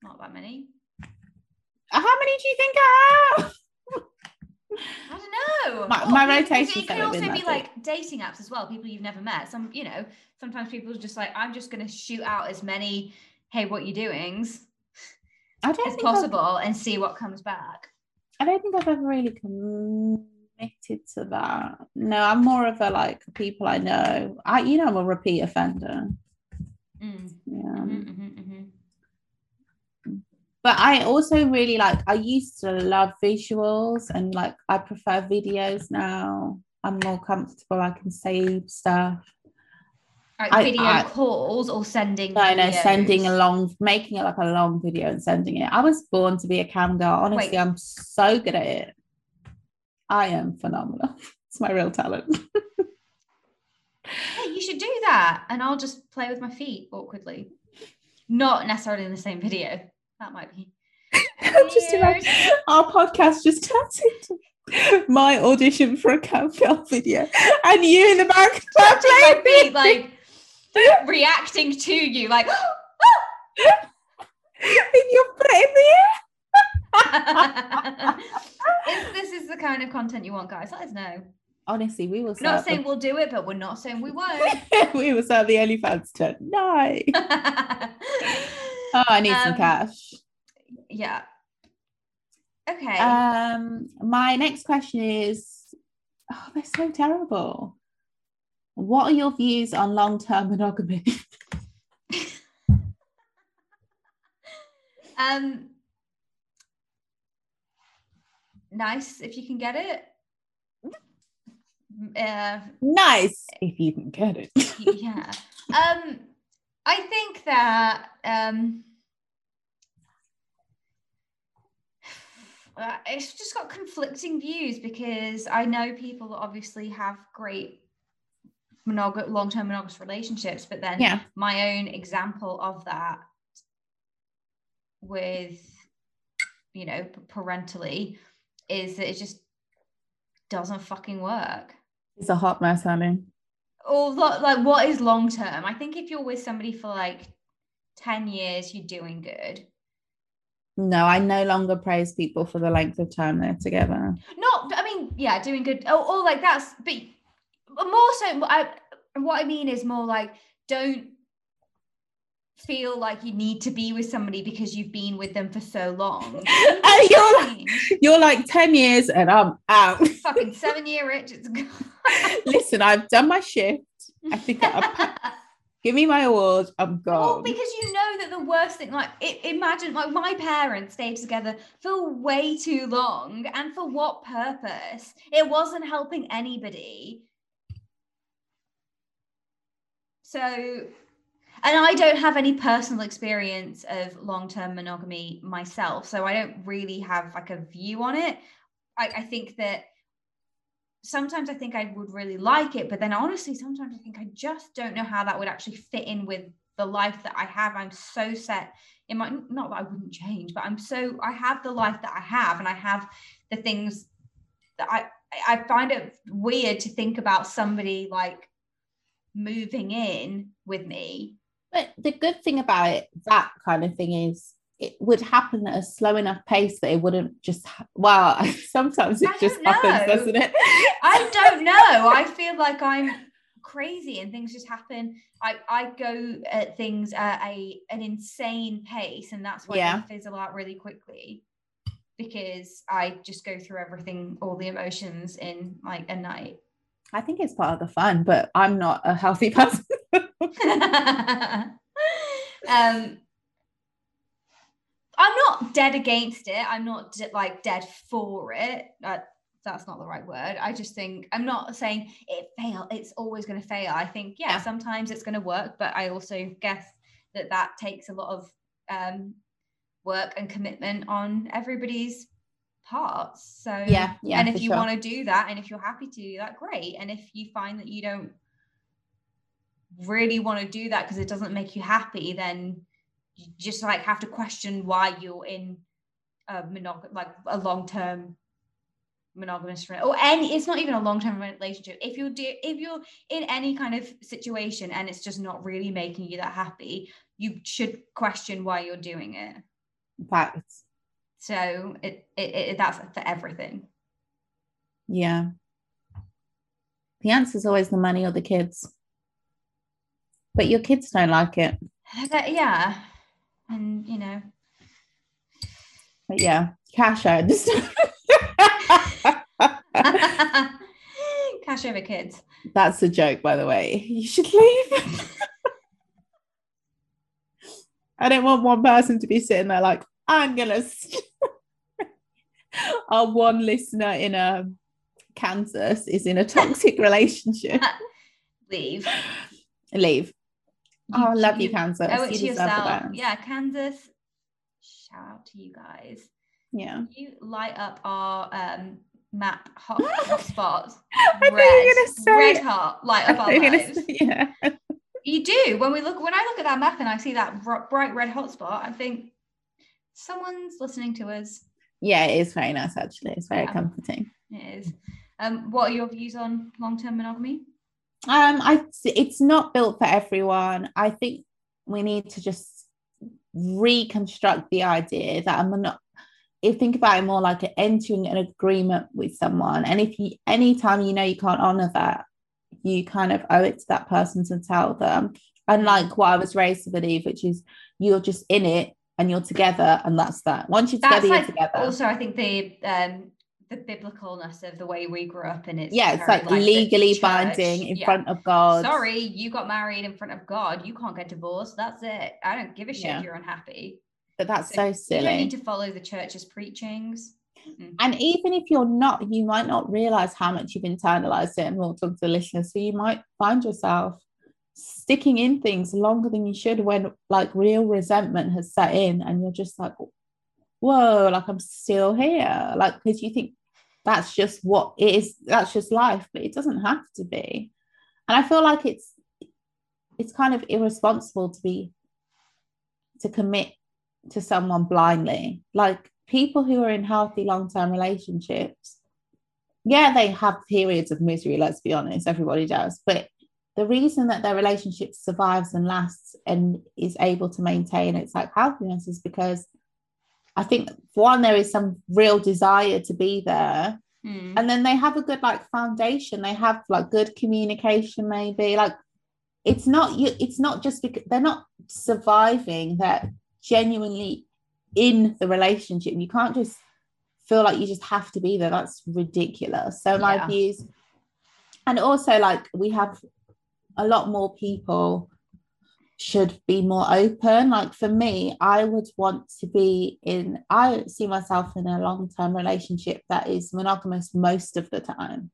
not that many. Uh, how many do you think I have? I don't know. My- my because rotation's It can also be like dating apps as well. People you've never met. Some, you know, sometimes people are just like, I'm just going to shoot out as many, hey, what you doing's I don't as think I've- possible and see what comes back. I don't think I've ever really committed to that. No, I'm more of a like people I know. I, you know, I'm a repeat offender. Mm, Yeah. mhm, mhm, mhm. But I also really like. I used to love visuals, and like I prefer videos now. I'm more comfortable. I can save stuff. Like I- video I- calls or sending. No, no, sending a long, making it like a long video and sending it. I was born to be a cam girl. Honestly, Wait. I'm so good at it. I am phenomenal. It's my real talent. Hey, you should do that, and I'll just play with my feet awkwardly. Not necessarily in the same video. That might be. just imagine our podcast just turns into my audition for a cam girl video, and you in the back playing like reacting to you, like in your foot in the air. if this is the kind of content you want, guys, let us know. Honestly, we will We're not saying we'll do it, but we're not saying we won't. we will start the OnlyFans tonight. Oh, I need some Um, cash. yeah. Okay. Um, my next question is, oh, they're so terrible. What are your views on long-term monogamy? um. Nice if you can get it. Uh, nice, if you can get it. yeah. Um, I think that um, uh, it's just got conflicting views because I know people that obviously have great monog- long-term monogamous relationships, but then yeah, my own example of that with you know parentally is that it just doesn't fucking work It's a hot mess, honey. Oh, or like what is long term i think if you're with somebody for like 10 years you're doing good No, I no longer praise people for the length of time they're together. not i mean yeah doing good oh, or, or like that's but more so I, what i mean is more like don't feel like you need to be with somebody because you've been with them for so long And you're like, you're like 10 years and I'm out. fucking seven year itch it's Listen, I've done my shift. I think I, give me my award. I'm gone. Well, because you know that the worst thing, like, i imagine, like, my parents stayed together for way too long, and for what purpose? It wasn't helping anybody. So, and I don't have any personal experience of long-term monogamy myself, so I don't really have like a view on it. I, I think that sometimes I think I would really like it, but then honestly, sometimes I think I just don't know how that would actually fit in with the life that I have. I'm so set in my not that I wouldn't change, but I'm so I have the life that I have, and I have the things that I I find it weird to think about somebody like moving in with me. But the good thing about it, that kind of thing is it would happen at a slow enough pace that it wouldn't just ha- well sometimes it I just happens doesn't it I don't know. I feel like I'm crazy and things just happen. I, I go at things at a an insane pace and that's why Yeah. they fizzle out really quickly because I just go through everything, all the emotions in like a night. I think it's part of the fun but i'm not a healthy person um I'm not dead against it. I'm not like dead for it. Uh, that's not the right word. I just think I'm not saying it fail. It's always going to fail. I think yeah, Yeah. sometimes it's going to work, but I also guess that that takes a lot of um, work and commitment on everybody's parts. So yeah yeah and if you sure. want to do that, and if you're happy to do that, great. And if you find that you don't really want to do that because it doesn't make you happy, then you just like have to question why you're in a monog like a long term monogamous or any it's not even a long term relationship if you're do if you're in any kind of situation and it's just not really making you that happy you should question why you're doing it Facts. So it, it, it that's for everything. Yeah. The answer is always the money or the kids. But your kids don't like it. Uh, that- yeah. And you know. But yeah cash understand cash over kids. That's a joke, by the way. You should leave. I don't want one person to be sitting there like, I'm gonna. st-" Our one listener in a Kansas is in a toxic relationship. leave leave. Oh, I love you, you Kansas. owe it You to yourself yeah kansas shout out to you guys Yeah. you light up our um map hot, hot spots I thought you were gonna say red hot light up our lives say- yeah. you do when we look when i look at that map and i see that br- bright red hotspot i think someone's listening to us Yeah, it is very nice actually. It's very Yeah. comforting. it is um what are your views on long-term monogamy Um, I it's not built for everyone. I think we need to just reconstruct the idea that I'm not. If think about it more like entering an agreement with someone, and if you anytime you know you can't honor that, you kind of owe it to that person to tell them. Unlike what I was raised to believe, which is you're just in it and you're together, and that's that. Once you're together, you're together. also i think the um the biblicalness of the way we grew up and it's yeah, it's very like legally binding in Yeah. front of God. sorry you got married in front of god you can't get divorced that's it i don't give a shit Yeah. if you're unhappy but that's So so you don't need to follow the church's preachings Mm-mm. And even if you're not, you might not realize how much you've internalized it. And we'll talk to the listeners. So you might find yourself sticking in things longer than you should when like real resentment has set in and you're just like, whoa, like I'm still here. Like, because you think that's just what it is, that's just life, but it doesn't have to be. And I feel like it's it's kind of irresponsible to be to commit to someone blindly. Like people who are in healthy long term relationships, yeah, they have periods of misery, let's be honest, everybody does. But the reason that their relationship survives and lasts and is able to maintain its like healthiness is because I think one, there is some real desire to be there. Mm. And then they have a good like foundation. They have like good communication, maybe. Like it's not you, it's not just because they're not surviving, they're genuinely in the relationship. You can't just feel like you just have to be there. That's ridiculous. So my Yeah. views, and also like we have a lot more people should be more open. Like for me, I would want to be in, I see myself in a long term relationship that is monogamous most of the time.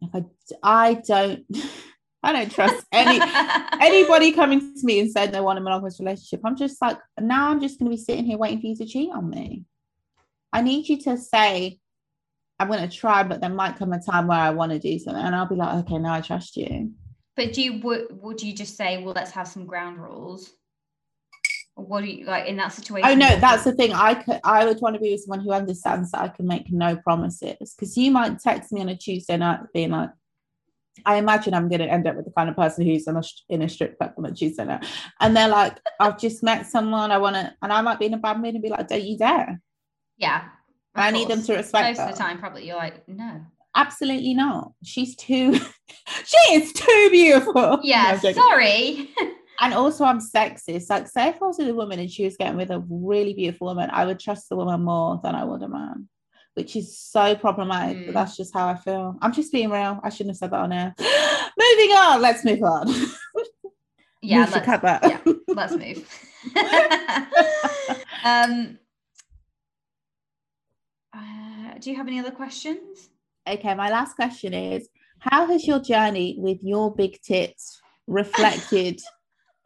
If I, I don't, I don't trust any anybody coming to me and saying they want a monogamous relationship. I'm just like, now I'm just going to be sitting here waiting for you to cheat on me. I need you to say, I'm going to try, but there might come a time where I want to do something, and I'll be like, okay, now I trust you. But do you would would you just say, well, let's have some ground rules? Or what do you like in that situation? Oh no, that's the thing. I could, I would want to be with someone who understands that I can make no promises. Because you might text me on a Tuesday night, being like, I imagine I'm going to end up with the kind of person who's in a, in a strip club on a Tuesday night, and they're like, I've just met someone, I want to, and I might be in a bad mood and be like, don't you dare. yeah. Of I need them to respect Most of the time, probably you're like, no. Absolutely not. She's too, she is too beautiful. Yeah, I'm sorry. and also I'm sexist. Like, say if I was with a woman and she was getting with a really beautiful woman, I would trust the woman more than I would a man, which is so problematic. Mm. But that's just how I feel. I'm just being real. I shouldn't have said that on air. Moving on. Let's move on. yeah, we should let's, cut that. yeah. let's move. um, do you have any other questions? Okay, my last question is: How has your journey with your big tits reflected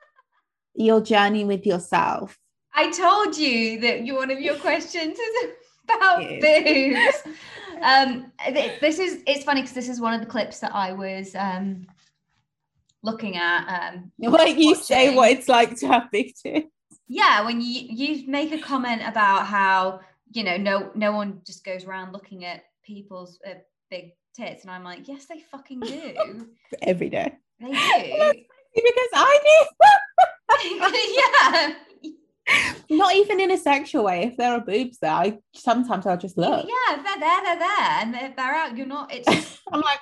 your journey with yourself? I told you that you, one of your questions is about boobs. Um, th- this is it's funny because this is one of the clips that I was um looking at. Um, Like you say, what it's like to have big tits. yeah, when you you make a comment about how you know no no one just goes around looking at people's uh, big tits, and I'm like, yes, they fucking do. every day. They do. Because I do. yeah. Not even in a sexual way. If there are boobs there, I sometimes I'll just look. Yeah, they're there, they're there, and they're, they're out. You're not. It's I'm like,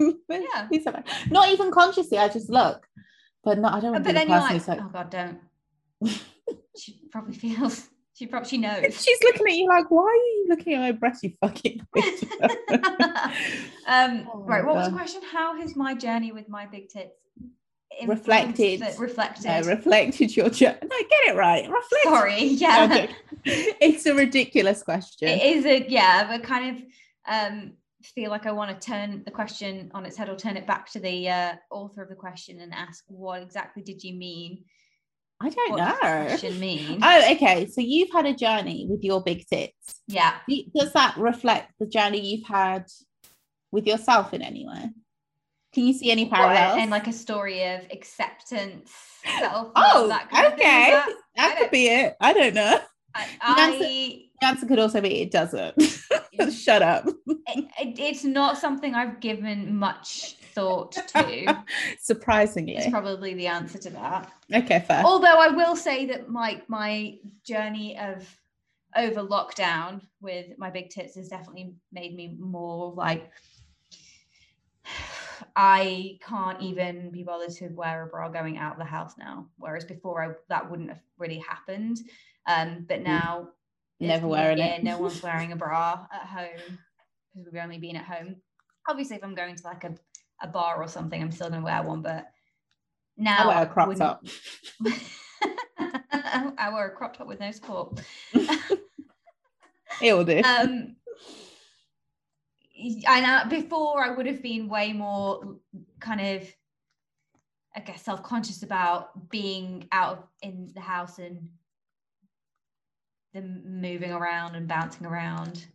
okay. Yeah. These are fine. Not even consciously, I just look. But no, I don't but the then you're like, like, oh god, don't. she probably feels. She probably she knows. she's looking at you like, why are you looking at my breast, you fucking bitch?" um, Oh right. What was the question? How has my journey with my big tits Reflected. reflected? reflected your journey. No, get it right. Reflect. Sorry. Yeah. It's a ridiculous question. It is a yeah, but kind of um feel like I want to turn the question on its head or turn it back to the uh, author of the question and ask what exactly did you mean? I don't What know. question mean? Oh, okay. So you've had a journey with your big tits. yeah. Does that reflect the journey you've had with yourself in any way? Can you see any What, parallels? and like a story of acceptance, self oh, that kind thing. okay. That- That, could be it. I don't know. I, answer- The answer could also be it doesn't. Shut up. it, it- it's not something I've given much thought to. Surprisingly. It's probably the answer to that. okay, fair. Although I will say that my my journey of over lockdown with my big tits has definitely made me more like I can't even be bothered to wear a bra going out of the house now. Whereas before I that wouldn't have really happened. Um, but now Never wearing year, it. No one's wearing a bra at home because we've only been at home. Obviously, if I'm going to like a, a bar or something, I'm still gonna wear one. But now I wear a crop wouldn't- top. I wear a crop top with no support. It will do. Um, I know before I would have been way more kind of, I guess, self conscious about being out of, in the house and them moving around and bouncing around.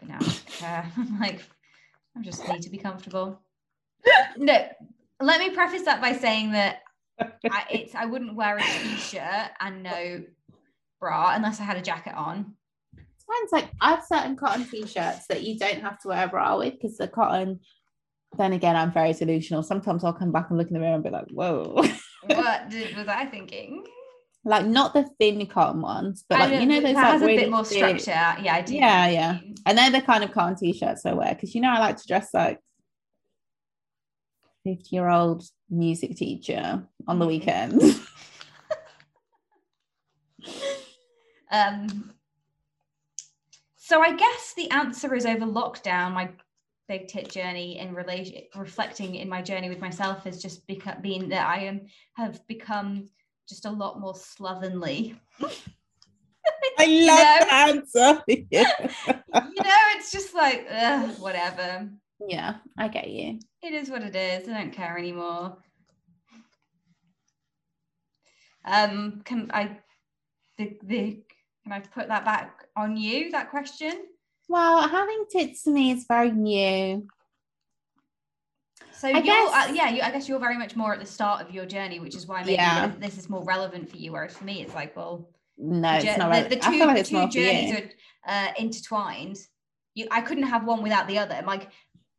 But now I. I'm like, I just need to be comfortable. No, let me preface that by saying that I, it's I wouldn't wear a t-shirt and no bra unless I had a jacket on. Mine's like I have certain cotton t-shirts that you don't have to wear a bra with because the cotton. Then again, I'm very delusional. Sometimes I'll come back and look in the mirror and be like, "Whoa!" what did, was I thinking? Like not the thin cotton ones, but like you know those that like has a bit more thick- structure. Yeah, I do. Yeah, yeah. And they're the kind of cotton t-shirts I wear because you know I like to dress like 50 year old music teacher on the Mhm. weekends. Um, so I guess the answer is over lockdown. My big tit journey in relation, reflecting in my journey with myself has just become being that I am have become just a lot more slovenly. I You love know? the answer. yeah. you know, it's just like ugh, whatever. yeah, I get you. It is what it is. I don't care anymore. Um, can I the the can I put that back on you? That question. Well, having tits to me is very new. So I you're, uh, yeah, you, I guess you're very much more at the start of your journey, which is why maybe Yeah. th- this is more relevant for you. Whereas for me, it's like, well, No, the, it's not the- right. the I two, feel like it's two journeys are uh, intertwined. You, I couldn't have one without the other. Like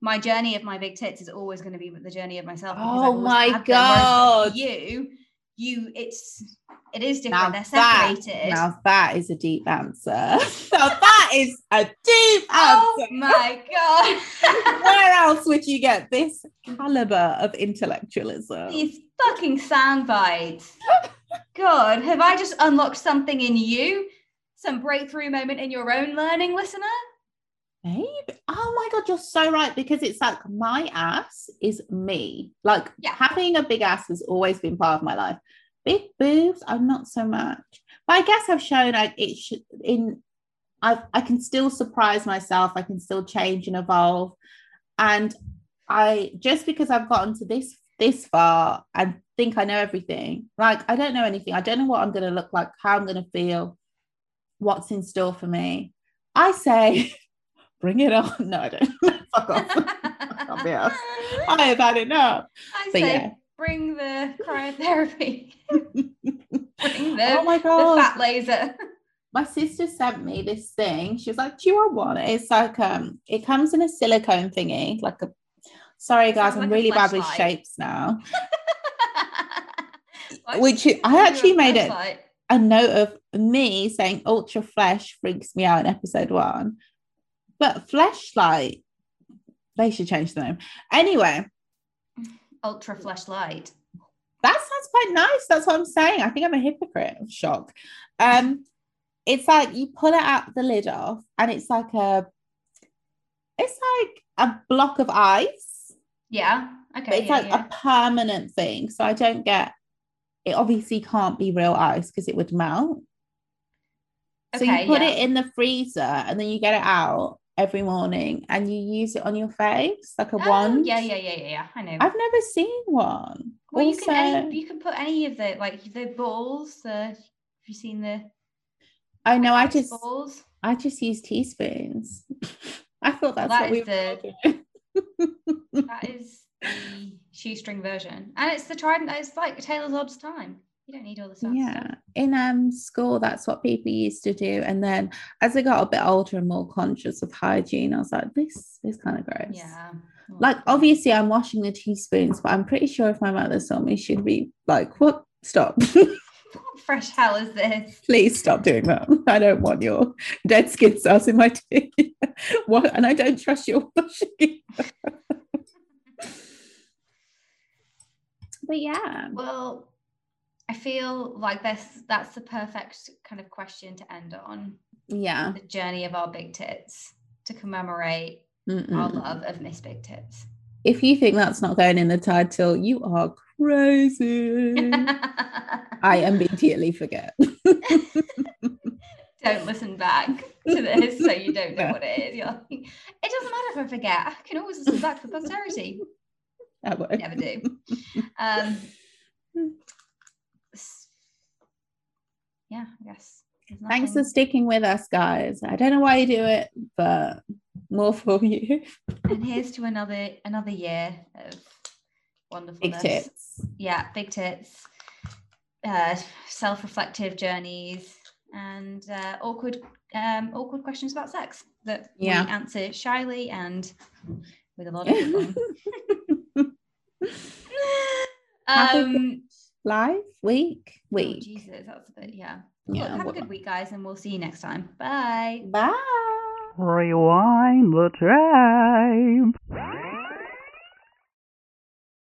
my journey of my big tits is always going to be the journey of myself. Oh my had them, whereas God. You, you, it's it is different. Now They're that, separated. now that is a deep answer. now that is a deep oh answer. my god! Where else would you get this caliber of intellectualism? These fucking sound bites. God, have I just unlocked something in you? Some breakthrough moment in your own learning, listener? Maybe. Oh my god, you're so right because it's like my ass is me. Like Yeah. having a big ass has always been part of my life. Big boobs, I'm not so much. But I guess I've shown I it should in I I can still surprise myself. I can still change and evolve. And I just because I've gotten to this this far and think I know everything. Like I don't know anything. I don't know what I'm going to look like, how I'm going to feel, what's in store for me. I say, bring it on. No, I don't. Fuck off. I have had enough. I But say, yeah. Bring the cryotherapy. bring the, oh my god, the fat laser. my sister sent me this thing. She was like, "Do you want one?" It's like um, it comes in a silicone thingy, like a. Sorry, guys, I'm like really bad with shapes now. Which I you do a actually made it- A note of me saying ultra flesh freaks me out in episode one, but fleshlight, they should change the name. Anyway, Ultra flashlight. that sounds quite nice. That's what I'm saying. I think I'm a hypocrite. Shock. Um, it's like you pull it out the lid off, and it's like a, it's like a block of ice, Yeah. but Okay. it's yeah, like yeah. a permanent thing. So I don't get. It obviously can't be real ice because it would melt. Okay, So you put yeah. it in the freezer, and then you get it out every morning, and you use it on your face like a Oh, wand. yeah, yeah, yeah, yeah, yeah. I know. I've never seen one. well, you can any, you can put any of the like the balls. The have you seen the? I know. I just. balls. I just use teaspoons. I thought that's that what is we the-. That is the shoestring version, and it's the trident. It's like Taylor's Odd's time. You don't need all the stuff. yeah. In um school, that's what people used to do. And then as I got a bit older and more conscious of hygiene, I was like, this is kind of gross. Yeah. Like obviously I'm washing the teaspoons, but I'm pretty sure if my mother saw me, she'd be like, What? Stop. What fresh hell is this? Please stop doing that. I don't want your dead skin cells in my tea. what and I don't trust your washing. but yeah. Well, I feel like this that's the perfect kind of question to end on. Yeah. The journey of our big tits to commemorate our Mm-mm. love of Miss Big Tits. If you think that's not going in the title, you are crazy. I immediately forget. don't listen back to this so you don't know what it is. You're like, it doesn't matter if I forget. I can always listen back for posterity. I. Never do. Um, yeah, I guess. Thanks for sticking with us, guys. I don't know why you do it, but more for you. and here's to another another year of Big wonderfulness. tips. Yeah, big tits. uh, self-reflective journeys and uh, awkward um, awkward questions about sex that Yeah. we answer shyly and with a lot of fun. Um, Live week, oh, week. Jesus, that's a bit yeah. Yeah, Look, have a good week, guys, and we'll see you next time. Bye. Bye. Rewind the tape.